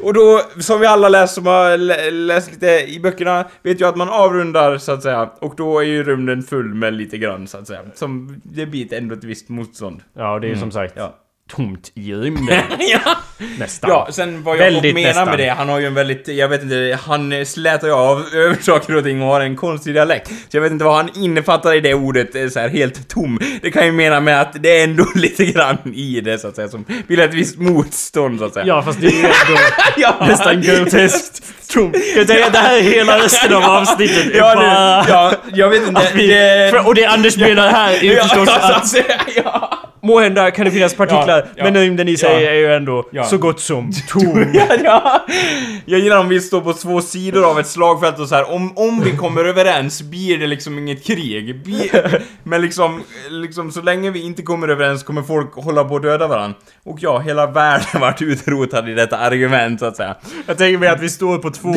Och då, som vi alla läst som har lä- läst lite i böckerna, vet ju att man avrundar så att säga. Och då är ju rymden full med lite grann så att säga. Som, det blir ett- ändå ett visst motstånd. Ja, det är ju som sagt Ja. Tomt rymden. ja. Nästan. Ja, sen vad jag menar nästan. med det, han har ju en väldigt, jag vet inte, han slätar ju av över saker och ting och har en konstig dialekt. Så jag vet inte vad han innefattar i det ordet, eh, så här helt tom. Det kan ju mena med att det är ändå lite grann i det så att säga, som vill ett visst motstånd så att säga. Ja, fast det är ju ändå ja. nästan groteskt tänker att det här är hela resten av avsnittet. Ja, det, ja, jag vet inte. Vi, det, och det Anders menar här är ju förstås att. Måhända kan det finnas partiklar, Ja, ja. men rymden i sig Ja. är ju ändå så gott som tom. Ja, ja. Jag gillar om vi står på två sidor av ett slagfält och så här. Om, om vi kommer överens blir det liksom inget krig. Blir, men liksom, liksom, så länge vi inte kommer överens kommer folk hålla på att döda varandra. Och ja, hela världen vart utrotad i detta argument så att säga. Jag tänker mig att vi står på två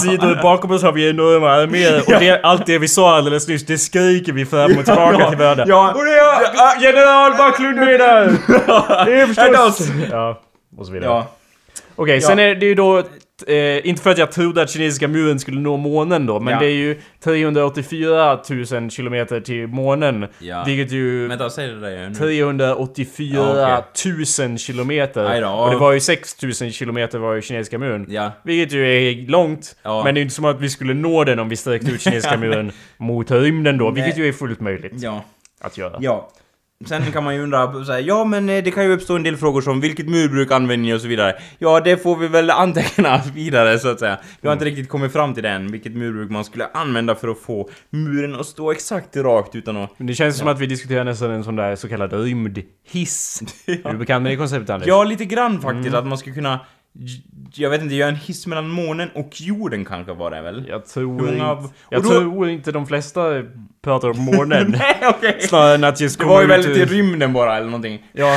sidor, bakom oss har vi enorma arméer och det, allt det vi sa alldeles nyss, det skriker vi fram och tillbaka Ja, till varandra. ja. Och det är general Backlund med där! Det är förstås... Ja, och så vidare. Ja. Okej, sen Ja. är det ju då... Eh, inte för att jag trodde att kinesiska muren skulle nå månen då, men Ja. det är ju 384 000 kilometer till månen. Ja. Vilket ju... Vänta, säg det där igen. 384 Ja, 000 kilometer. Då. Och det var ju 6 000 kilometer var ju kinesiska muren. Ja. Vilket ju är långt. Ja. Men det är inte som att vi skulle nå den om vi sträckte ut kinesiska muren mot rymden då. Vilket Nej. ju är fullt möjligt Ja. att göra. Ja. Sen kan man ju undra, så här, ja men eh, det kan ju uppstå en del frågor som vilket murbruk använder ni och så vidare. Ja, det får vi väl anteckna vidare så att säga. Vi har inte riktigt kommit fram till det än, vilket murbruk man skulle använda för att få muren att stå exakt rakt utan att... Men Det känns som att vi diskuterar nästan en sån där så kallad rymdhiss. Är du bekant med det konceptet Anders? Ja, lite grann faktiskt, att man skulle kunna... Jag vet inte, göra en hiss mellan månen och jorden kanske var det väl? Jag tror, många- inte, jag då- tror inte de flesta pratar om månen. Nej, okej! Snarare än att just Det var ju väldigt i rymden bara, eller någonting. Ja,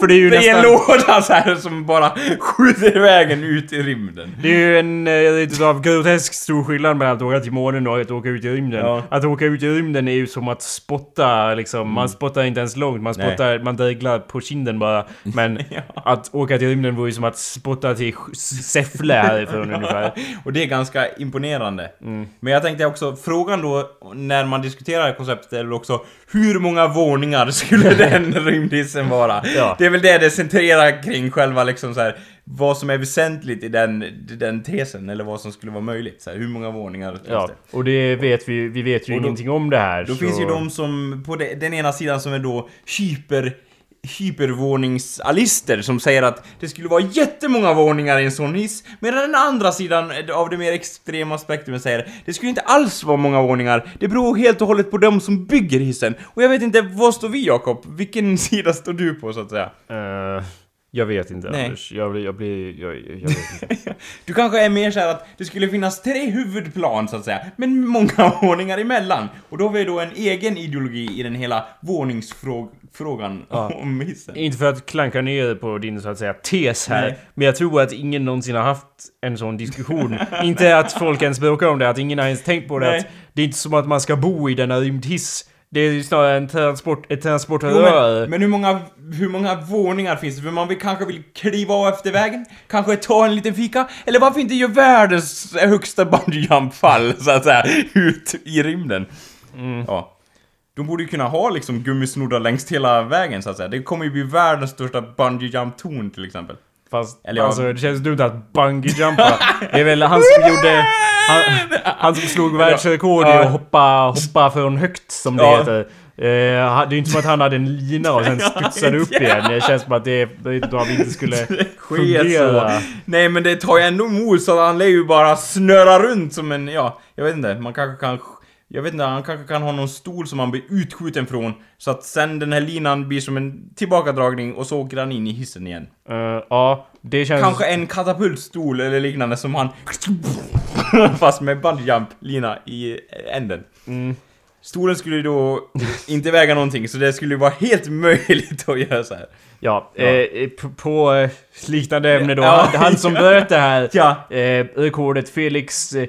för det är ju Det är en nästan... låda så här som bara skjuter vägen ut i rymden. Det är ju en eh, lite av grotesk stor skillnad mellan att åka till månen och att åka ut i rymden. Ja. Att åka ut i rymden är ju som att spotta liksom. Man spottar inte ens långt. Man Nej. spottar, man dreglar på kinden bara. Men Ja. att åka till rymden vore ju som att spotta till Säffle härifrån ungefär. Och det är ganska imponerande. Men jag tänkte också, frågan då när man diskuterar konceptet är väl också hur många våningar skulle den rymdhissen vara? Ja. Det är väl det det centrerar kring själva liksom så här vad som är väsentligt i den, den tesen, eller vad som skulle vara möjligt. Så här, hur många våningar finns Ja, det? och det vet vi Vi vet ju Och då- ingenting om det här. Då så... finns ju de som, på de, den ena sidan som är då hyper hypervåningsalister som säger att det skulle vara jättemånga våningar i en sån hiss, medan den andra sidan av det mer extrema spektrumet säger det skulle inte alls vara många våningar, det beror helt och hållet på dem som bygger hissen. Och jag vet inte, vad står vi Jakob? Vilken sida står du på så att säga? Uh jag vet inte Nej. Anders. Jag blir... Jag blir... Jag, jag vet inte. Du kanske är mer såhär att det skulle finnas tre huvudplan så att säga, men många våningar emellan. Och då har vi då en egen ideologi i den hela våningsfrågan Ja. om hissen. Inte för att klanka ner på din så att säga tes här. Nej. Men jag tror att ingen någonsin har haft en sån diskussion. inte att folk ens bråkar om det, att ingen har ens tänkt på det. Att det är inte som att man ska bo i denna rymdhiss. Det är ju snarare en transport, ett transportrör. men, men hur många, hur många våningar finns det? För man vill, kanske vill kliva av efter vägen, kanske ta en liten fika, eller varför inte göra världens högsta bungyjump-fall, så att säga, ut i rymden? Mm. Ja. De borde ju kunna ha liksom gummisnoddar längs hela vägen, så att säga. Det kommer ju bli världens största bungyjump-torn, till exempel. Fast Eller alltså, det känns dumt att bungyjumpa. Det är väl han som gjorde... Han, han som slog världsrekord i att hoppa, hoppa från högt, som det Ja. heter. Eh, det är ju inte som att han hade en lina och sen studsade upp igen. Det känns som att det, det då vi inte skulle fungera. så. Nej men det tar ju ändå emot så han lär ju bara snöra runt som en, ja, jag vet inte, man kanske kan jag vet inte, han kanske kan ha någon stol som han blir utskjuten från Så att sen den här linan blir som en tillbakadragning och så åker han in i hissen igen Eh, ja, det känns... Kanske en katapultstol eller liknande som han Fast med bungyjump-lina i änden Stolen skulle ju då inte väga någonting, så det skulle ju vara helt möjligt att göra så här. Ja, Ja. Eh, på, på eh, liknande ämne då. Ja. han, han som bröt det här Ja. eh, rekordet, Felix eh.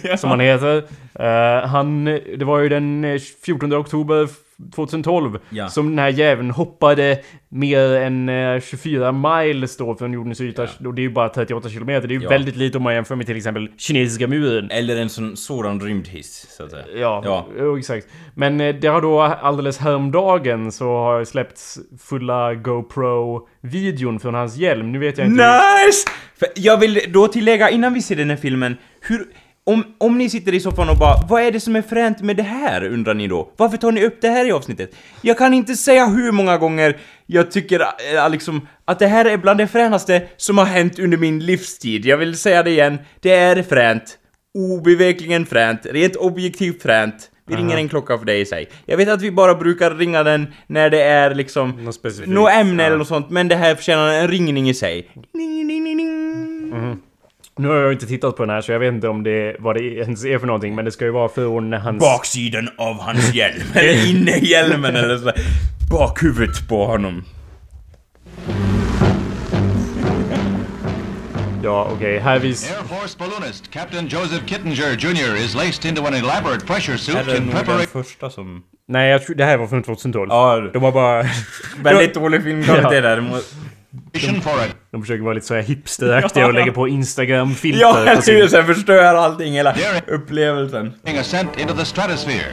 som han heter. Eh, han, det var ju den eh, 14 oktober 2012 Ja. som den här jäveln hoppade mer än eh, 24 miles då från jordens yta. Och det är ju bara 38 kilometer. Det är ju Ja. väldigt lite om man jämför med till exempel kinesiska muren. Eller en sån, sådan rymdhiss, så att säga. Ja, Ja. exakt. Men eh, det har då alldeles häromdagen så har släppts fulla GoPro-videon från hans hjälm. Nu vet jag inte... Nice! För jag vill då tillägga innan vi ser den här filmen, hur... Om, om ni sitter i soffan och bara Vad är det som är fränt med det här? undrar ni då. Varför tar ni upp det här i avsnittet? Jag kan inte säga hur många gånger jag tycker äh, liksom att det här är bland det fränaste som har hänt under min livstid. Jag vill säga det igen. Det är fränt. Obevekligen fränt. Rent objektivt fränt. Vi ringer en klocka för det i sig. Jag vet att vi bara brukar ringa den när det är liksom Något specifikt. något ämne Ja. eller något sånt, men det här förtjänar en ringning i sig. Ding, ding, ding, ding. Nu har jag inte tittat på den här så jag vet inte om det vad det ens är för någonting men det ska ju vara från hans... Baksidan av hans hjälm, eller inne i hjälmen eller så. Bakhuvudet på honom. Ja okej, här vis... Air Force balloonist Captain Joseph Kittinger Jr. is laced into an elaborate pressure suit Är det in nog den preparation. första som... Nej jag tror det här var från 2012. Ja, De har bara... väldigt dålig filmkvalitet Ja. Det for a De försöker vara lite så här hipsteraktiga och lägga på Instagram-filter Ja, eller? Sen förstör allting, hela upplevelsen. ascent into the stratosphere.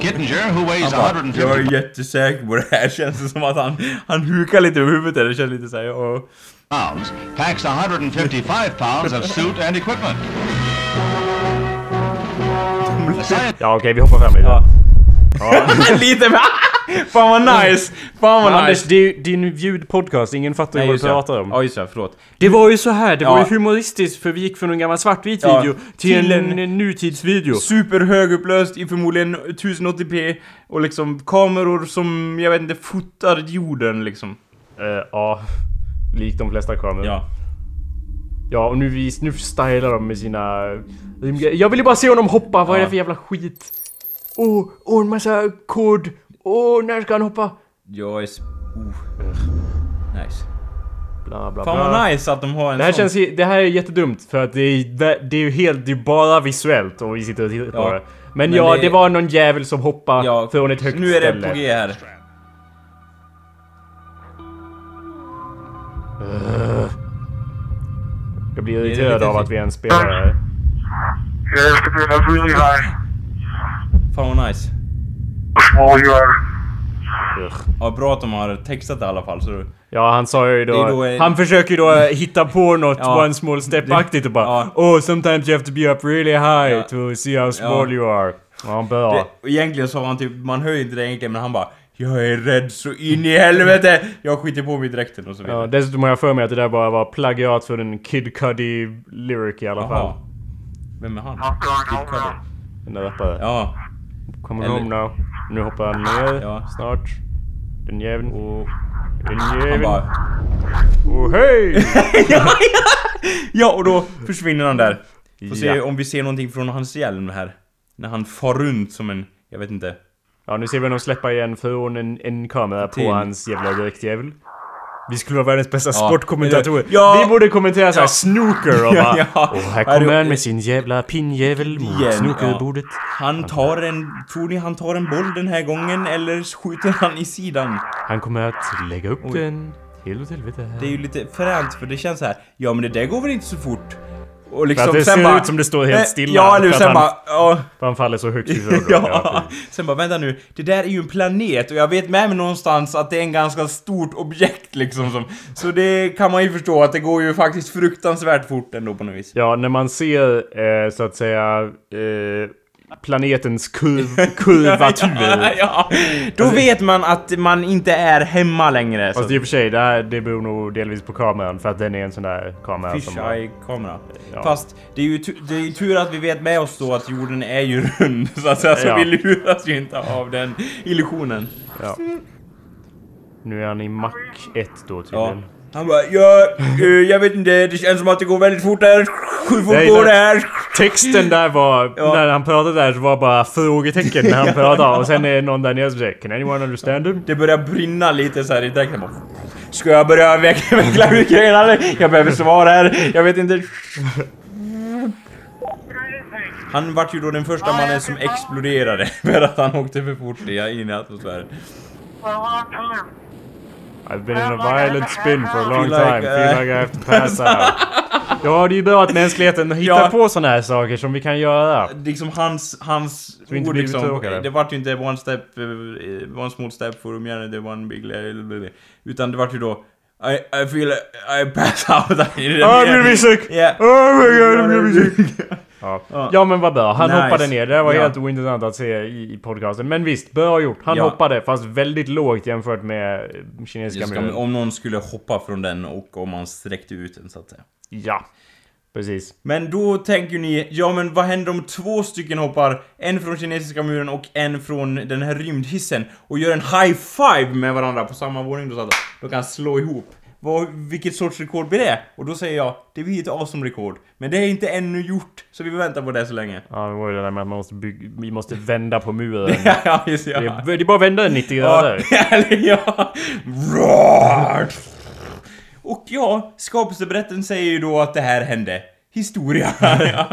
Kittinger, who weighs Han bara, 150 jag är jättesäker på det här. Känns det som att han, han hukar lite över huvudet. Det känns lite såhär, ja. pounds, packs 155 pounds of suit and equipment. Ja okej, vi hoppar fram lite. lite med... Fan vad nice! Fan vad Anders, nice! det är ju din ljudpodcast, ingen fattar ju vad du det. pratar om. Ja just det, förlåt. Det var ju så här, det Ja. var ju humoristiskt för vi gick från en gammal svartvit Ja, video till, till en, en- nutidsvideo. Superhögupplöst i förmodligen 1080p och liksom kameror som, jag vet inte, fotar jorden liksom. Eh, ja, likt de flesta kameror. Ja. Ja, och nu, vis, nu stylar de med sina... Jag vill ju bara se honom hoppa, vad är det för jävla skit? Åh, oh, oh, en massa kod! Åh, när ska han hoppa? S- Uh. Nice. Bla, bla, Fan bla. vad nice att de har en Det här, sån. känns, det här är jättedumt för att det är, det är ju helt, det är bara visuellt och vi sitter och tittar på Ja. det. Men, Men ja, det- det... var någon jävel som hoppade Ja, från ett högt nu är det ställe. på G här. Jag blir irriterad av att vi ens spelar det här. Fan vad nice. Ja, bra att de har textat det i alla fall så... Ja, han sa ju då... då en- Han försöker ju då hitta på något Ja. one small step-aktigt och bara Ja. Oh, sometimes you have to be up really high Ja. to see how small Ja. you are. Ja, bra. Det, egentligen sa han typ, man hör ju inte det egentligen men han bara Jag är rädd så in i helvete! Jag skiter på mig dräkten och så vidare. Ja, dessutom har jag för mig att det där bara var plagiat för en Kid Cudi lyric i alla Jaha. fall. Vem är han? Kid Cudi. Den där rappare. Ja. Kommer Eller- home now. Nu hoppar han ner. Ja. Snart. Den jäveln. Och Den han jäveln. bara... Oh, hej! Ja, och då försvinner han där. Får se Ja. om vi ser någonting från hans hjälm här. När han far runt som en... Jag vet inte. Ja, nu ser vi honom släppa igen från en, en kamera Till- på hans jävla dräktjävel. Vi skulle vara världens bästa Ja. sportkommentatorer. Ja. Vi borde kommentera såhär snooker och bara... ja. Och här kommer han med sin jävla pinnjävel mot Igen, snookerbordet. Han tar en... Tror ni han tar en boll den här gången eller skjuter han i sidan? Han kommer att lägga upp Oj. den helt åt helvete. Det är ju lite fränt för det känns så här. Ja men det där går väl inte så fort? Och För liksom att det sen ser bara... ut som det står helt stilla. Ja eller för att sen han, bara... Ja. för han faller så högt ifrån. ja. Sen bara vänta nu, det där är ju en planet och jag vet med mig någonstans att det är en ganska stort objekt liksom som... Så det kan man ju förstå att det går ju faktiskt fruktansvärt fort ändå på något vis. Ja, när man ser eh, så att säga eh, planetens kurv, kurvatur. ja. Då vet man att man inte är hemma längre. Så. Fast i och för sig, det, här, det beror nog delvis på kameran för att den är en sån där kamera som... Fisheye-kamera. Ja. Fast det är ju det är ju tur att vi vet med oss då att jorden är ju rund. Så att säga, så Ja. vi luras ju inte av den illusionen. Ja. Nu är han i Mac 1 då Ja. Han bara ja, eh, jag vet inte, det känns som att det går väldigt fort här. Hur fort Nej, går det- här? Texten där var, Ja. när han pratade där så var bara frågetecken när han pratade och sen är det någon där nere som säger Can anyone understand him? Det börjar brinna lite så här i dräkten. Ska jag börja veckla, veckla ut grejerna eller? Jag behöver svar här. Jag vet inte. Han vart ju då den första mannen som exploderade för att han åkte för fort in i atmosfären. For a long time. I've been in a violent spin for a long Feel like, time, feel uh, like I have to pass out. Ja, det är ju bra att mänskligheten hittar Ja. på såna här saker som vi kan göra. Liksom hans, hans ord liksom, det vart ju inte one step, eh, one small step for humanity, one big le- Utan det vart ju då I, I feel I pass out. Ah, jag blir sick! Yeah. Oh my god, blir sick! Ja. Ja. ja men vad bra, han Nice. hoppade ner. Det var Ja. helt ointressant att se i, i podcasten. Men visst, bra gjort. Han Ja. hoppade, fast väldigt lågt jämfört med kinesiska muren. om någon skulle hoppa från den och om man sträckte ut den så att säga. Ja, precis. Men då tänker ni, ja men vad händer om två stycken hoppar, en från kinesiska muren och en från den här rymdhissen och gör en high five med varandra på samma våning då så att de kan slå ihop. Vad, vilket sorts rekord blir det? Och då säger jag, det blir ett awesome rekord. Men det är inte ännu gjort, så vi väntar på det så länge. Ja, det var ju det där med att man måste bygga, vi måste vända på muren. ja, just det. Det Ja. är, det är bara att vända den 90 Ja, grader. ja. Roar. Och ja, skapelseberättelsen säger ju då att det här hände. Historia. ja.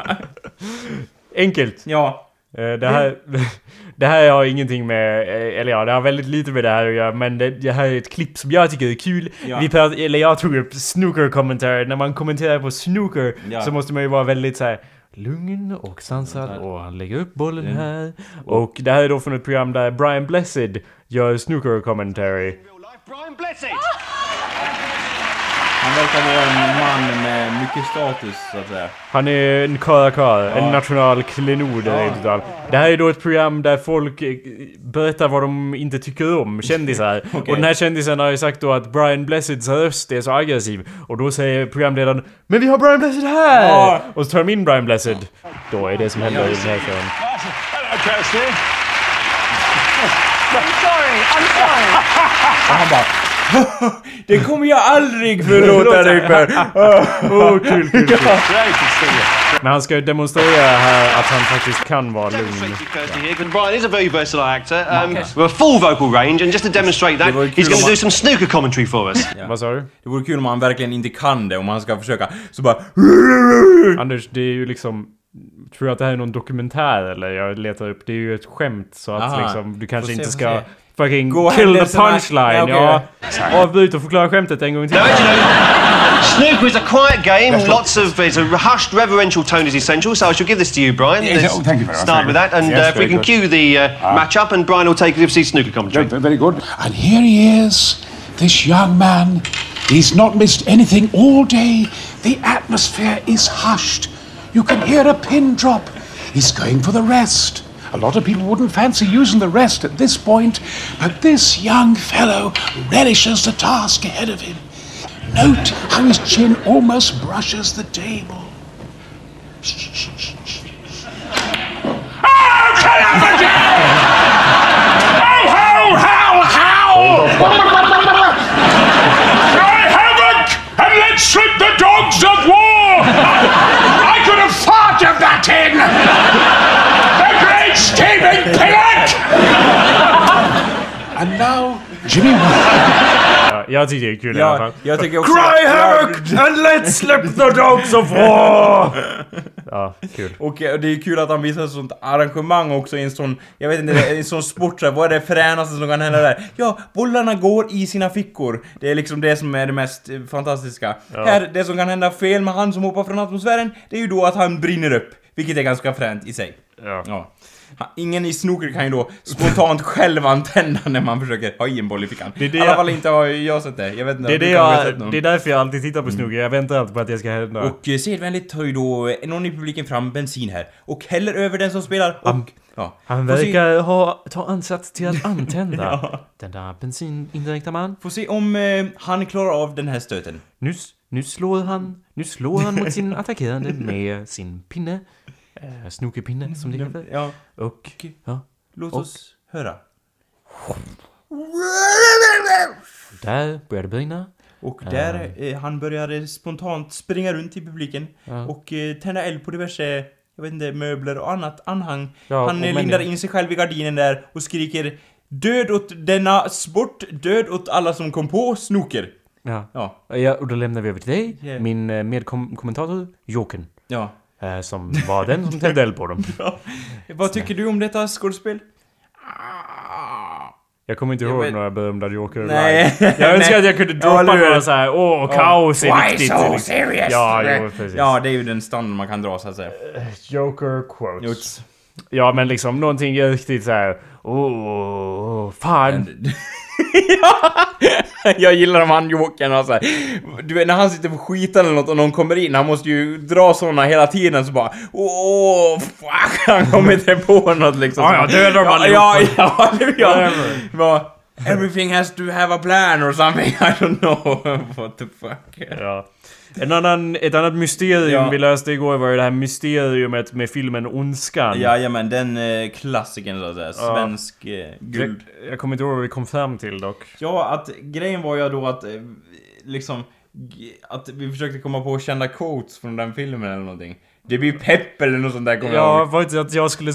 Enkelt. ja. Eh, Det här, det här har ingenting med, eh, eller ja, det har väldigt lite med det här att göra, men det, det här är ett klipp som jag tycker är kul. Ja. Vi prat, eller jag tog upp snooker kommentar. När man kommenterar på snooker Ja. så måste man ju vara väldigt så här lugn och sansad och han lägger upp bollen Mm. här. Och det här är då från ett program där Brian Blessed gör snooker commentary. real life, Brian Blessed. Han verkar vara en man med mycket status, så att säga. Han är en karakar, en Ja. nationalklenod. Ja. Ja. Det här är då ett program där folk eh, berättar vad de inte tycker om, kändisar. Och den här kändisen har ju sagt då att Brian Blesseds röst är så aggressiv. Och då säger programledaren Men vi har Brian Blessed här! Ja. Och så tar de in Brian Blessed. Då är det som händer i den här showen. Hello, Kirsty. Och han bara Det kommer jag aldrig förlåta dig för! Åh, kul, kul, kul. Men han ska ju demonstrera här att han faktiskt kan vara lugn. Brian is a very versatile actor. Um, With a full vocal range, and just to demonstrate that, he's going om to man- do some snooker commentary for us. Vad sa du? Det vore kul om han verkligen inte kan det, om han ska försöka. Så bara... Anders, det är ju liksom... Tror jag att det här är någon dokumentär eller? Jag letar upp. Det är ju ett skämt så att Aha. liksom du kanske inte ska... se. Fucking Gå kill the punchline, Ja, ja. okej. Avbryt och förklara skämtet en gång till. Now, you know, snooker is a quiet game. Lots of it's a hushed, reverential tone is essential. So I shall give this to you, Brian. Yes, Let's oh, thank you very much. Start with that, and Yes, uh, if we can good. cue the uh, match up, and Brian will take it see snooker commentary. Very, very good. And here he is, this young man. He's not missed anything all day. The atmosphere is hushed. You can hear a pin drop. He's going for the rest. A lot of people wouldn't fancy using the rest at this point, but this young fellow relishes the task ahead of him. Note how his chin almost brushes the table. Howl, now, Jimmy. Ja, jag tycker det är kul i alla Ja, fall. jag tycker också... Cry havoc and let's slip the dogs of war! Ja, kul. Och eh, det är kul att han visar ett sånt arrangemang också i en sån, jag vet inte, i en sån sport så här, vad är det fränaste som kan hända där? Ja, bollarna går i sina fickor. Det är liksom det som är det mest eh, fantastiska. Här, det som kan hända fel med han som hoppar från atmosfären, det är ju då att han brinner upp. Vilket är ganska fränt i sig. Ja. Ja. Ingen i snooker kan ju då spontant själv antända när man försöker ha i en boll i fickan. Det är det I alla jag- fall inte har jag sett det. Jag vet inte Det är, det, jag, det är därför jag alltid tittar på snooker. Jag väntar alltid på att det ska hända. Och eh, sedvänligt tar ju då eh, någon i publiken fram bensin här och häller över den som spelar och... ja. Han Får se- verkar ha ta ansats till att antända den där bensinindirekta man. Får se om eh, han klarar av den här stöten. Nu, nu slår han, nu slår han mot sin attackerande med sin pinne. Eh, snookerpinne som det heter. Ja, Och, ja. låt Och- oss höra. Där börjar det brinna. Och där, eh, han började spontant springa runt i publiken Ja. och eh, tända eld på diverse, jag vet inte, möbler och annat anhang. Ja, han eh, lindar in sig själv i gardinen där och skriker Död åt denna sport, död åt alla som kom på snooker. Ja. Ja, ja. Och då lämnar vi över till dig, Yeah. min eh, medkommentator Jokern. ja. Eh, som var den som tände eld på dem. Vad tycker du om detta skådespel? Jag kommer inte ihåg vet- några berömda Joker Nej. live. Jag önskar att jag kunde Ja, droppa hur? några såhär, åh, kaos är Why viktigt. so serious? Ja, jo, precis. Ja, det är ju den standard man kan dra så att säga. Joker quotes. Just. Ja, men liksom någonting riktigt såhär, åh, fan. ja! Jag gillar om han Jokern har så här. Du vet när han sitter på skitan eller något och någon kommer in, han måste ju dra såna hela tiden så bara Åh, fuck! Han kommer inte på något liksom. Ja, ja, döda dem ja, ja, allihopa. ja, ja, ja. Bara, Everything has to have a plan or something, I don't know. What the fuck. Ja. En annan, ett annat mysterium Ja. vi löste igår var ju det här mysteriumet med filmen Ondskan. Jajamän, den eh, klassikern så att säga. Svensk eh, guld. Jag, jag kommer inte ihåg vad vi kom fram till dock. Ja, att grejen var ju då att eh, liksom att vi försökte komma på kända quotes från den filmen eller någonting. Det blir pepp eller något sånt där kommer jag Ja, ihåg. var inte att jag skulle...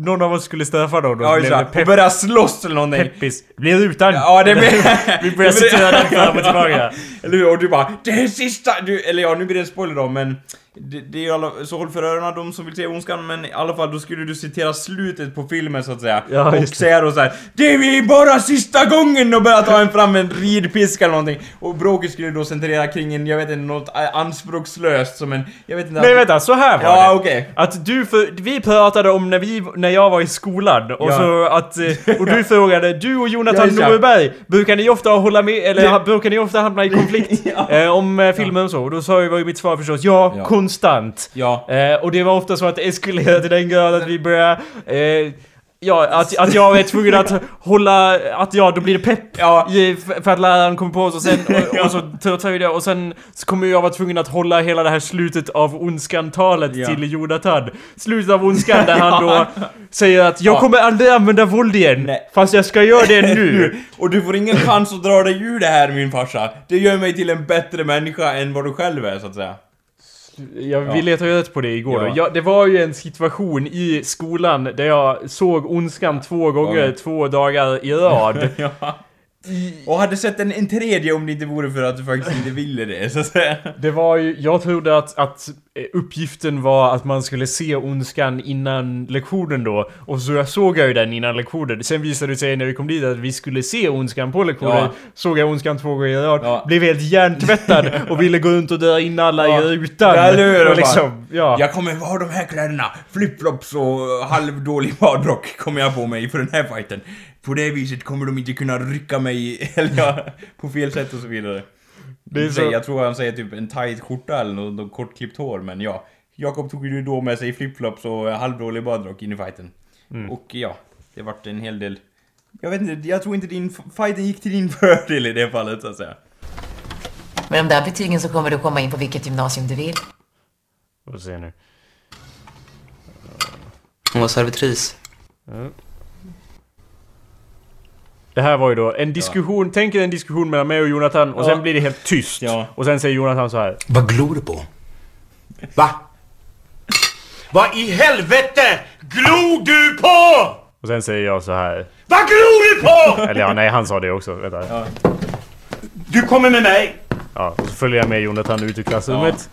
Någon av oss skulle stöfa då? då Ja, blev det. pepp, börja slåss eller någonting. peppis. Det blir utan. Ja, det blir... Vi börjar citera den fram och tillbaka. Eller hur? Och du bara Det är sista... Du, eller ja, nu blir det en spoiler då, men... det, det är alla, så håll för öronen de som vill se Ondskan, men i alla fall då skulle du citera slutet på filmen så att säga. Ja, och säga då såhär Det är bara sista gången och börja ta en fram en ridpiska eller någonting. Och bråket skulle då centrera kring en, jag vet inte, något anspråkslöst som en, jag vet inte. Nej vänta, så här var Ja, det. okej. Att du, för, vi pratade om när, vi, när jag var i skolan och Ja. så att... eh, Och du frågade, du och Ja, Jonathan det. Norberg, brukar ni ofta hålla med, eller brukar ni ofta hamna i konflikt eh, om eh, filmen och så? Och då sa jag, var ju mitt svar förstås, ja, Ja. Konstant. Ja. Eh, och det var ofta så att det eskalerade till den grad att vi började... Eh, Ja, att, att jag är tvungen att hålla... Att ja, då blir det pepp Ja. för att läraren kommer på oss och sen... Och, och så tar vi det och sen så kommer jag vara tvungen att hålla hela det här slutet av Ondskan-talet Ja. till Jonathan. Slutet av Ondskan där han då säger att jag Ja. kommer aldrig använda våld igen. Nej. Fast jag ska göra det nu. Och du får ingen chans att dra dig ur det här min farsa. Det gör mig till en bättre människa än vad du själv är så att säga. Jag, vi letade ju rätt på det igår Ja. då. Jag, det var ju en situation i skolan där jag såg Ondskan två gånger, två dagar i rad. ja. Och hade sett en, en tredje om det inte vore för att du faktiskt inte ville det, så att säga. Det var ju, jag trodde att, att eh, uppgiften var att man skulle se Ondskan innan lektionen då. Och så jag såg jag ju den innan lektionen. Sen visade det sig när vi kom dit att vi skulle se Ondskan på lektionen. Ja. Såg jag Ondskan två gånger i rad. Ja. Blev helt hjärntvättad och ville gå runt och dra in alla Ja. i rutan. Ja, eller hur? liksom, ja. Jag kommer ha de här kläderna, flipflops och halvdålig badrock kommer jag på mig för den här fighten. På det viset kommer de inte kunna rycka mig, eller ja, på fel sätt och så vidare. Det är så- Jag tror han säger typ en tight skjorta eller något, något kortklippt hår, men ja. Jakob tog ju då med sig flipflops och halvdålig badrock in i fighten. Mm. Och ja, det vart en hel del... Jag vet inte, jag tror inte din fighten gick till din fördel i det fallet så att säga. Med de där betygen så kommer du komma in på vilket gymnasium du vill. Får se nu. Hon var servitris. Det här var ju då en diskussion, tänk er en diskussion mellan mig och Jonathan och Ja. sen blir det helt tyst. Ja. Och sen säger Jonathan så här. Vad glor du på? Va? Vad i helvete glor du på? Och sen säger jag så här. Vad glor du på? Eller ja, nej han sa det också. Vänta. Ja. Du kommer med mig. och så följer jag med Jonathan ut i klassrummet.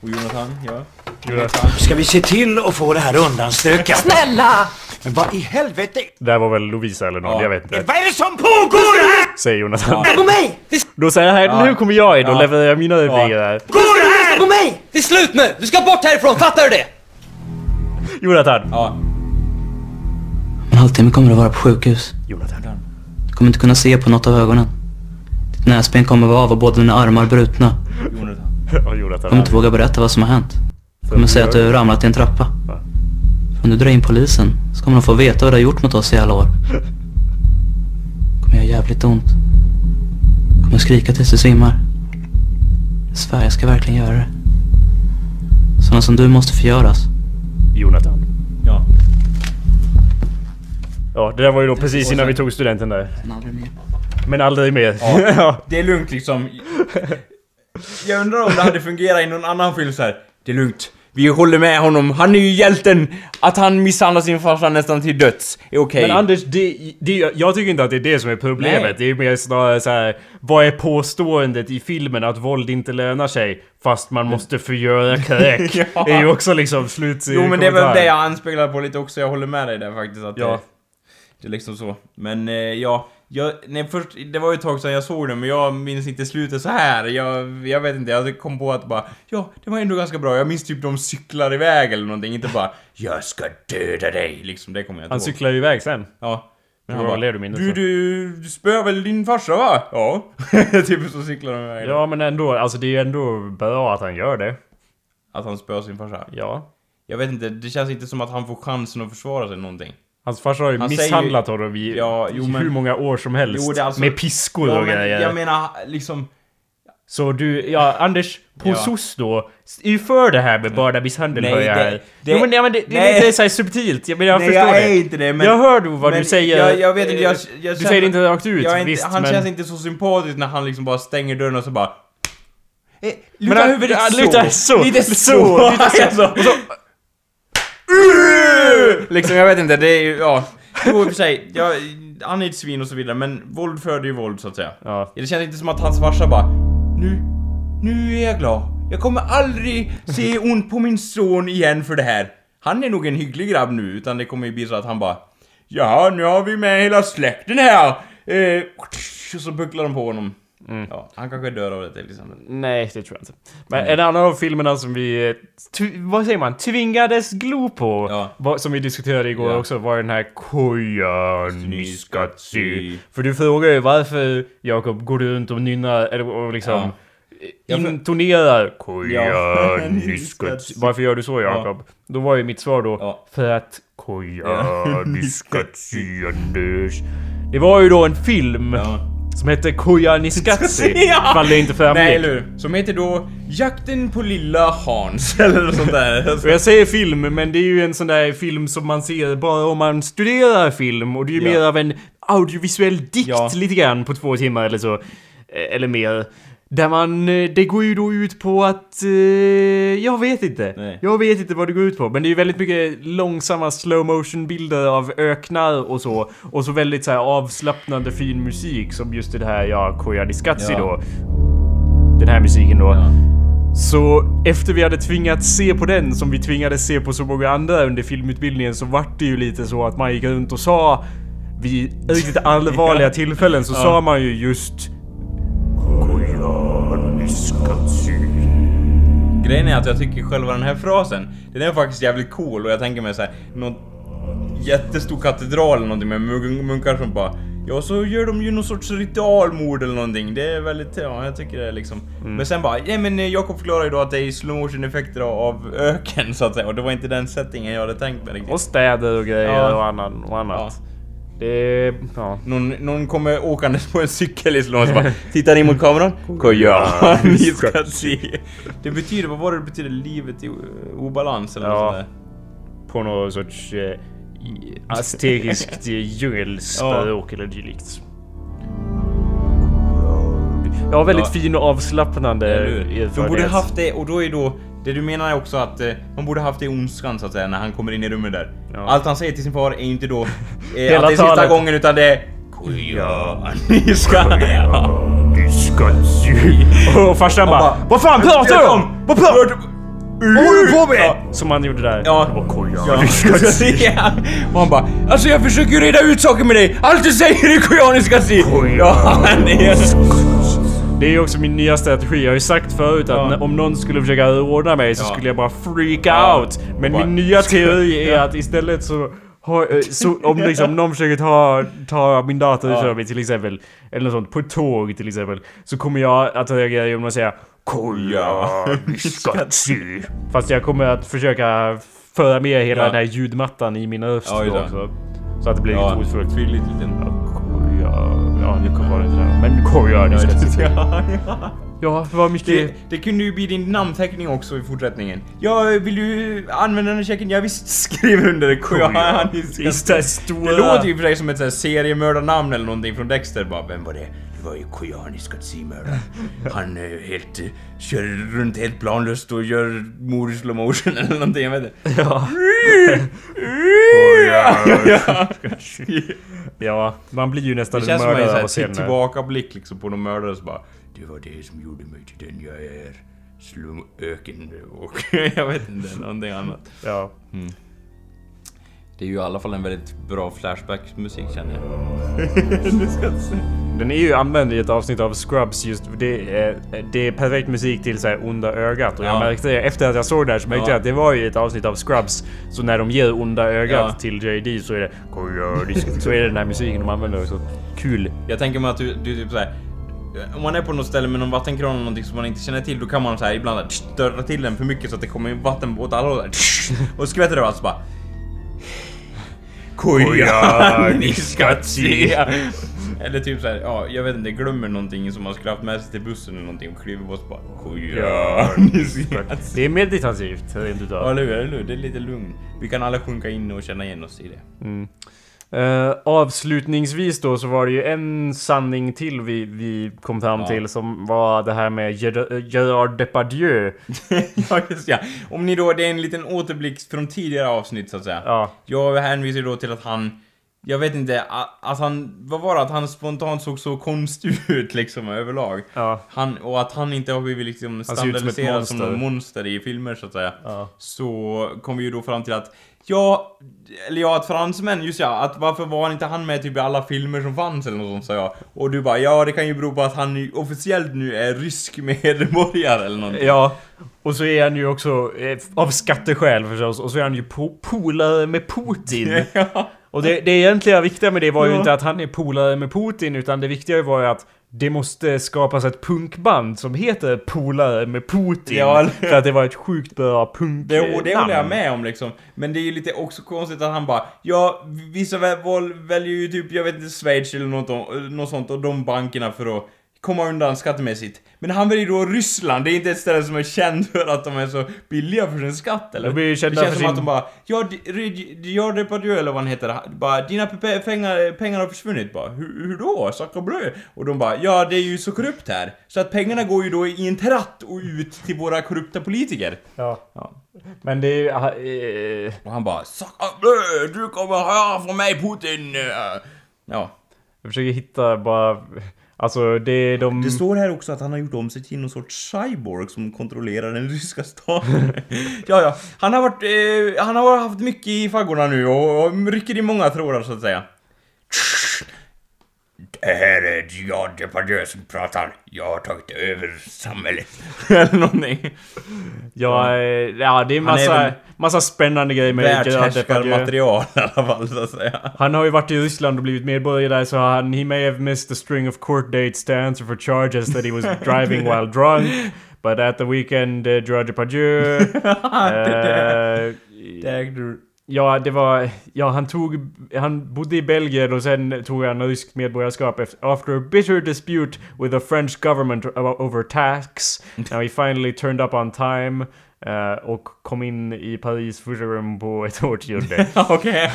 Och Jonathan, ja. Jonathan. Ska vi se till att få det här undanstökat? Snälla! Men vad i helvete? Det här var väl Lovisa eller någon, Ja. jag vet inte. Vad är det som pågår här? Säger Jonathan. På mig! Då säger jag här, Ja. nu kommer jag in och Ja. levererar mina repliker här. Går det här? på mig! Det är slut nu! Du ska bort härifrån, fattar du det? Jonathan. Ja. Om en halvtimme kommer du vara på sjukhus. Jonathan. Du kommer inte kunna se på något av ögonen. Ditt näsben kommer vara av och båda dina armar brutna. Jonathan. Ja, Du kommer inte våga berätta vad som har hänt. Kommer säga att du har ramlat i en trappa. Om du drar in polisen så kommer de få veta vad du har gjort mot oss i alla år. Det kommer göra jävligt ont. Kommer skrika tills du svimmar. Jag svär, jag ska verkligen göra det. Sådana som du måste förgöras. Jonathan. Ja. Ja, det där var ju då precis innan vi tog studenten där. Aldrig mer. Men aldrig mer. Ja. Det är lugnt liksom. Jag undrar om det hade fungerat i någon annan film så här. Det är lugnt. Vi håller med honom. Han är ju hjälten. Att han misshandlar sin farsa nästan till döds är okej. Men Anders, det, det, jag tycker inte att det är det som är problemet. Nej. Det är mer snarare så här. Vad är påståendet i filmen att våld inte lönar sig? Fast man måste förgöra kräk. Ja. Det är ju också liksom slut Jo men det är väl det jag anspelar på lite också. Jag håller med dig där faktiskt. Att Ja. det, det är liksom så. Men eh, ja. Jag, nej, först, det var ju ett tag sedan jag såg den men jag minns inte slutet så här. Jag, jag vet inte, jag kom på att bara Ja, det var ändå ganska bra. Jag minns typ de cyklar iväg eller någonting. Inte bara Jag ska döda dig. Liksom, det kommer jag inte Han ihåg. cyklar ju iväg sen. Ja. Men han bara, lever du minnet du, du, du spöar väl din farsa va? Ja. typ så cyklar de iväg. Ja men ändå, alltså det är ju ändå bra att han gör det. Att han spöar sin farsa. Ja. Jag vet inte, det känns inte som att han får chansen att försvara sig någonting. Hans farsa har ju Han säger misshandlat honom i, Ja, jo, men- hur många år som helst. Jo, det alltså- med piskor Ja, och grejer. jag menar liksom... Så du, ja Anders, på Ja. SOS då, är för det här med barnamisshandel hör jag det- här. det- jo men, ja, men det, det nej. är lite såhär subtilt, jag, men jag Nej, förstår jag det. är inte det, men... jag hör vad men du säger. Jag, jag vet inte, jag, jag Du säger det inte rakt ut, inte, visst Han men... känns inte så sympatisk när han liksom bara stänger dörren och så bara... Eh, luta huvudet så. luta så. Lite så. lite så. Och så... liksom, jag vet inte, det är ju, ja... Jo, i och för sig, jag, han är ett svin och så vidare, men våld föder ju våld så att säga. Ja. Det känns inte som att hans farsa bara Nu, nu är jag glad. Jag kommer aldrig se ont på min son igen för det här. Han är nog en hygglig grabb nu, utan det kommer ju bli så att han bara Ja, nu har vi med hela släkten här! Eh, och så bucklar de på honom. Ja, han kanske dör av det till exempel. Nej, det tror jag inte. Men en annan av filmerna som vi, vad säger man, tvingades glo på, Ja. vad- som vi diskuterade igår Ja. också, var den här Koyaanisqatsi. För du frågar ju varför, Jakob, går du runt och nynnar, eller och liksom Ja. Intonerar Koyaanisqatsi. Varför gör du så, Jakob? Då var ju mitt svar då, för att Koyaanisqatsi Anders. Det var ju då en film Ja. som hette Koyaanisqatsi. Ja! Ifall det inte framgick. Nej, eller hur? Som heter då Jakten på lilla Hans, eller något sånt där. Och jag säger film, men det är ju en sån där film som man ser bara om man studerar film och det är ju Ja. mer av en audiovisuell dikt Ja. lite grann på två timmar eller så. Eh, Eller mer. Där man, eh, det går ju då ut på att, eh, jag vet inte. Nej. Jag vet inte vad det går ut på. Men det är ju väldigt mycket långsamma slow motion bilder av öknar och så. Och så väldigt så här avslappnande fin musik som just det här, ja, Koyaanisqatsi Ja. då. Den här musiken då. Ja. Så efter vi hade tvingats se på den som vi tvingades se på så många andra under filmutbildningen så vart det ju lite så att man gick runt och sa vid riktigt allvarliga tillfällen så sa man ju just Grejen är att jag tycker själva den här frasen, den är faktiskt jävligt cool och jag tänker mig såhär, någon jättestor katedral eller någonting med munk- munkar som bara Ja, så gör de ju någon sorts ritualmord eller någonting. Det är väldigt, ja, jag tycker det är liksom. Men sen bara, ja men eh, Jakob förklarar ju då att det är slow motion effekter av- öken så att säga. Och det var inte den settingen jag hade tänkt mig riktigt. Och städer och grejer Ja. och, annan, och annat. Det... Ja. Någon, någon kommer åkandes på en cykel i motion och bara tittar in mot kameran. Koja, ni ska se. Det betyder, vad var det det betyder? Livet i eh, obalans eller Ja. något sånt där. På någon sorts eh, aztekiskt djungelspråk eller dylikt. Ja, väldigt Ja. fin och avslappnande Eller hur? De borde haft det, och då är då... Det du menar är också att eh, man borde haft det i ondskan så att säga, när han kommer in i rummet där. Ja. Allt han säger till sin far är ju inte då eh, att det är sista gången utan det är... Koja, ni ska... Ja. Och farsan bara, bara, Vad fan pratar du om? Vad pratar du Vad håller du på med? Ja, som han gjorde där. Ja. Koja. Ja. ja. Och han bara Alltså jag försöker ju reda ut saker med dig! Allt du säger är koreaniska si! Ja, han är... Det är också min nya strategi. Jag har ju sagt förut att Ja. om någon skulle försöka råna mig så Ja. skulle jag bara freak Ja. out. Men Bara- min nya teori är att istället så... eh, Så om liksom någon försöker ta, ta min dator Ja. mig till exempel, eller något sånt, på ett tåg till exempel, så kommer jag att reagera genom att säga Koja, skatsi. Fast jag kommer att försöka föra med hela Ja. den här ljudmattan i min röst Ja, också. Så att det blir Ja, lite hotfullt. tydligt lite. Koja, ja det kommer vara det ska säga. Ja, ja. Ja, det var mycket... Det, det kunde ju bli din namnteckning också i fortsättningen. Ja, vill du använda den checken? Ja visst, skriv under det. Ja, Visst, det låter ju för dig som ett seriemördarnamn eller någonting från Dexter bara. Vem var det? Det var ju Koyanis mördaren. Han är helt... eh, kör runt helt planlöst och gör mord i slow motion eller någonting, jag vet inte. Ja. ja. ja, man blir ju nästan Det en känns som en sån av att se titt den här. tillbakablick liksom på någon mördare så bara Det var det som gjorde mig till den jag är. Slum öken och jag vet inte, någonting annat. Ja. Det är ju i alla fall en väldigt bra flashback-musik känner jag. Den är ju använd i ett avsnitt av Scrubs just det är, det är perfekt musik till så här onda ögat och jag Ja. märkte det efter att jag såg det här så märkte Ja. jag att det var ju ett avsnitt av Scrubs så när de ger onda ögat Ja. till JD så är det så är det den här musiken de använder så kul. Jag tänker mig att du, du typ såhär om man är på något ställe med någon vattenkran eller någonting som man inte känner till, då kan man så här ibland störa till den för mycket så att det kommer vatten åt alla håll. Och skvätter det alltså bara... Koja, ni ska se! Eller typ såhär, ja, jag vet inte, glömmer någonting som man skulle haft med sig till bussen eller någonting och kliver på och så bara se! Det är meditativt rent utav. Ja, eller hur? Eller hur? Det är lite lugn. Vi kan alla sjunka in och känna igen oss i det. Eh, avslutningsvis då så var det ju en sanning till vi, vi kom fram Ja. till som var det här med Ger- Gerard Depardieu. ja, just ja. Om ni då, det är en liten återblick från tidigare avsnitt så att säga. Ja. Jag hänvisar då till att han Jag vet inte, att han... Vad var det? Att han spontant såg så konstig ut liksom överlag. Ja. Han, och att han inte har blivit liksom som standardiserad som, monster. någon monster i filmer så att säga. Ja. Så kom vi ju då fram till att, ja, eller ja, att fransmän, just ja, att varför var inte han med typ i alla filmer som fanns eller något sånt sa jag. Och du bara, ja det kan ju bero på att han officiellt nu är rysk medborgare eller någonting. Ja, och så är han ju också eh, av skatteskäl förstås, och så är han ju po polare med Putin. ja. Och det, det egentliga viktiga med det var ju Ja. inte att han är polare med Putin, utan det viktiga var ju att det måste skapas ett punkband som heter Polare med Putin. Ja, för att det var ett sjukt bra punk Det, och det håller jag med om liksom. Men det är ju lite också konstigt att han bara Ja, vissa väl, väljer ju typ, jag vet inte, Schweiz eller något, något sånt och de bankerna för att komma undan skattemässigt. Men han väljer då Ryssland, det är inte ett ställe som är känt för att de är så billiga för sin skatt eller? De blir det känns för som sin- att de bara Ja, Dior Depardieu eller vad han heter, bara Dina pe- pengar, pengar har försvunnit bara Hur, hur då? Sacre bleu? Och de bara Ja, det är ju så korrupt här. Så att pengarna går ju då i en tratt och ut till våra korrupta politiker. Ja. Ja. Men det är ju... eh, Och han bara Sacka blö, du kommer höra från mig Putin! Ja. Jag försöker hitta bara... Alltså det de... Det står här också att han har gjort om sig till någon sorts cyborg som kontrollerar den ryska staten. ja, ja. Han har varit... Eh, han har haft mycket i faggorna nu och, och rycker i många trådar så att säga. Det här är Dion Depardieu som pratar. Jag har tagit över samhället. Eller någonting. Ja, eh, ja det är massa, är massa spännande grejer med Gerard Depardieu. Världshärskarmaterial i alla fall så att säga. Han har ju varit i Ryssland och blivit medborgare där så han... He may have missed a string of court dates to answer for charges that he was driving while drunk. But at the weekend, uh, Gerard Depardieu... eh, Det ägde du ja, det var... Ja, han tog... Han bodde i Belgien och sen tog han ryskt medborgarskap efter, after a bitter dispute with the French government over tax. Now he finally turned up on time eh, och kom in i Paris första gången på ett årtionde. Okej.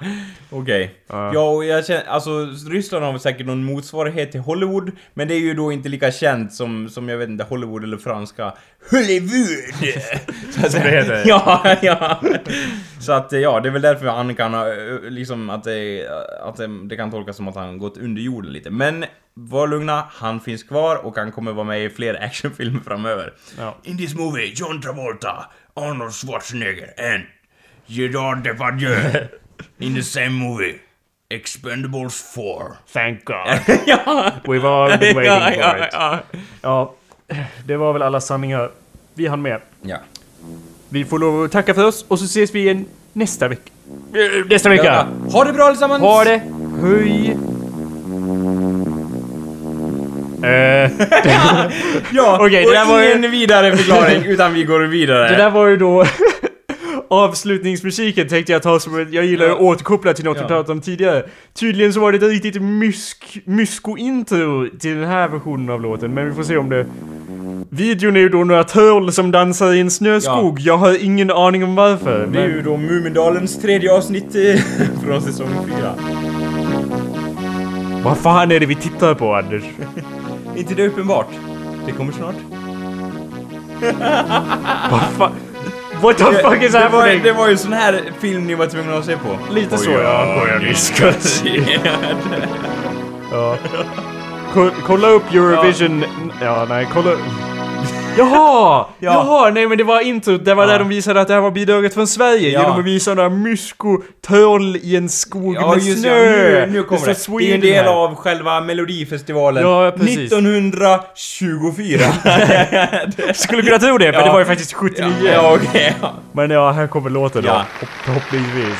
Okej. Ja, och jag känner, alltså Ryssland har väl säkert någon motsvarighet till Hollywood, men det är ju då inte lika känt som, som jag vet inte, Hollywood eller franska Hollywood! Så att Som det heter. Ja, ja. Så att ja, det är väl därför han kan ha, eh, liksom att det, att det, det kan tolkas som att han gått under jorden lite. Men var lugna, han finns kvar och han kommer vara med i fler actionfilmer framöver. Ja. In this movie, John Travolta, Arnold Schwarzenegger and Gerard Depardieu in the same movie. Expendables 4. Thank God. ja! We've all been waiting ja, for ja, it. ja. Ja, det var väl alla sanningar vi hann med. ja. Vi får lov att tacka för oss och så ses vi igen nästa vecka. Eh, Nästa vecka! Ha det bra allesammans! Ha det! Höj! Eh, Ja, Okej, och det där var ju- ingen vidare förklaring utan vi går vidare. det där var ju då avslutningsmusiken tänkte jag ta som ett, Jag gillar ju att återkoppla till något vi Ja. pratat om tidigare. Tydligen så var det ett riktigt mysk, mysko-intro till den här versionen av låten, men vi får se om det... Videon är ju då några troll som dansar i en snöskog. Jag har ingen aning om varför. Det är Men... ju då Mumindalens tredje avsnitt eh, från säsong 4. Vad fan är det vi tittar på Anders? Inte det uppenbart? Det kommer snart. Vad fan? What the fuck is det, var, happening? det var ju en sån här film ni var tvungna att se på. Lite så ja. Får jag viskas. Ja. Ko- Kolla upp Eurovision... Ja, nej, kolla... Jaha! Jaha, nej men det var introt, det var där de visade att det här var bidraget från Sverige Ja. genom att visa några mysko-troll i en skog Ja, med just snö. det. Nu, nu kommer det. Det är ju en del här. av själva Melodifestivalen. Ja, precis. 1924. Skulle kunna tro det, men Ja. det var ju faktiskt 79. ja. Ja. Men ja, här kommer låten Ja. då. Hopp- Förhoppningsvis.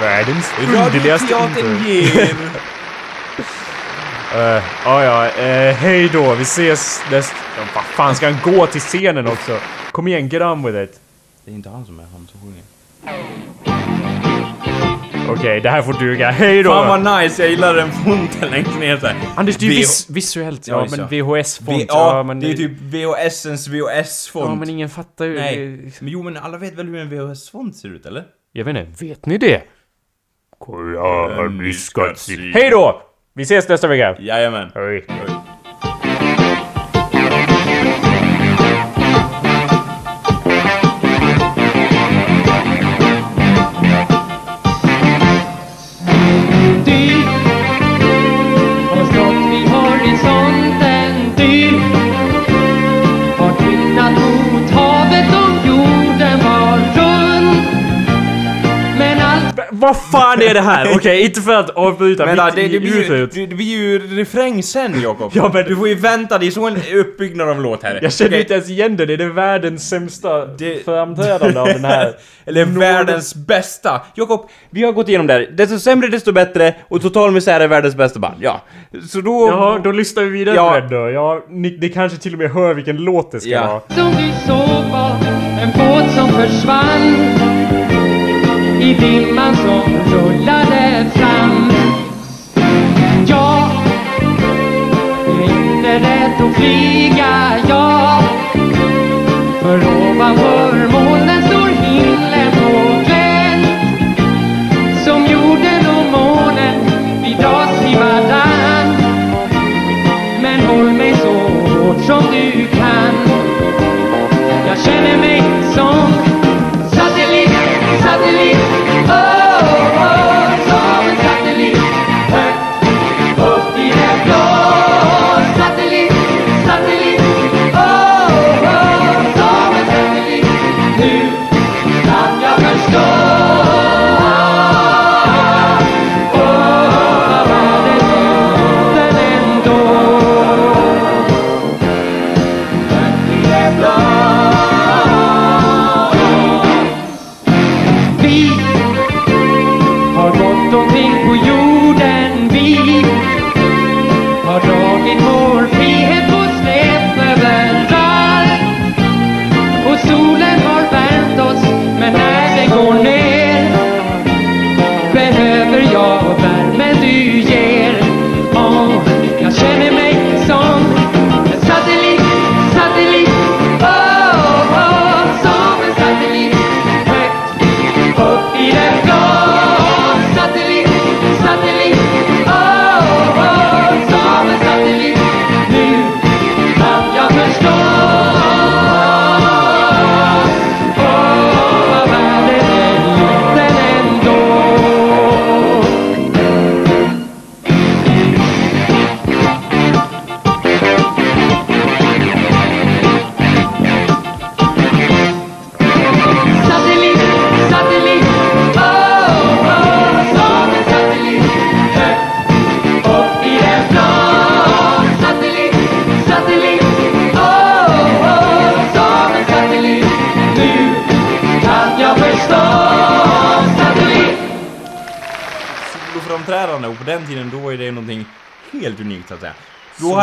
Världens underligaste intro. Uh, ja, ja, eh, hej då. Vi ses nästa... Ja, vad fan ska han gå till scenen också? Kom igen, get on with it. Det är inte han som är han som sjunger. Okej, det här får duga. Hej då! Fan vad nice, jag gillar den fonten längst ner såhär. Anders, det är ju V- vis visuellt. Ja, men. VHS-font. V- ja, men det är typ VHSens VHS-font. Ja, men ingen fattar ju. Nej, men jo men alla vet väl hur en VHS-font ser ut eller? Jag vet inte, vet ni det? Har viskat Hej då! Vi ses nästa vecka. Jajamän. Hej. Vad fan är det här? Okej, inte för att avbryta Vänta, mitt det, det, blir ju, det, det blir ju refräng sen Jakob. Ja, men- Du får ju vänta, det är så en uppbyggnad av låt här. Jag känner Okej. inte ens igen det, det är det världens sämsta Det- framträdande av den här. Eller världens bästa. Jakob, vi har gått igenom det här. Desto sämre desto bättre och Total Misär är världens bästa band. Ja. Så då... Jaha, då lyssnar vi vidare Ja. på den då. Ja, ni, ni kanske till och med hör vilken låt det ska Ja. vara. Som du såg var en båt som försvann i dimman som rullade fram. Jag är inte rädd att flyga, jag. För ovanför mig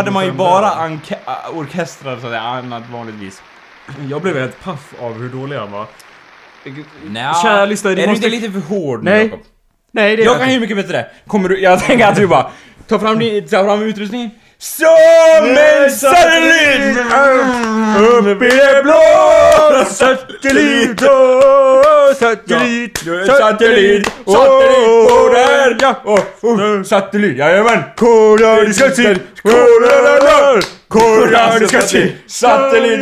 hade man ju bara orkestrar så att säga, annat vanligtvis. Jag blev helt paff av hur dålig han var. Nja, Kära lyssnare, ni är måste- du inte lite för hård nu Nej. Jakob? Nej, det är Jag kan ju mycket bättre. Kommer du, jag tänker att du bara, ta fram din, ta fram utrustningen. Som en satellit! Upp i det blå! Satellit! oh, Satellit! Satellit! Satellit! Oh, där! Ja! Oh, satellit! Jajamän! Koreaniska till! Koreaniska till! Satellit!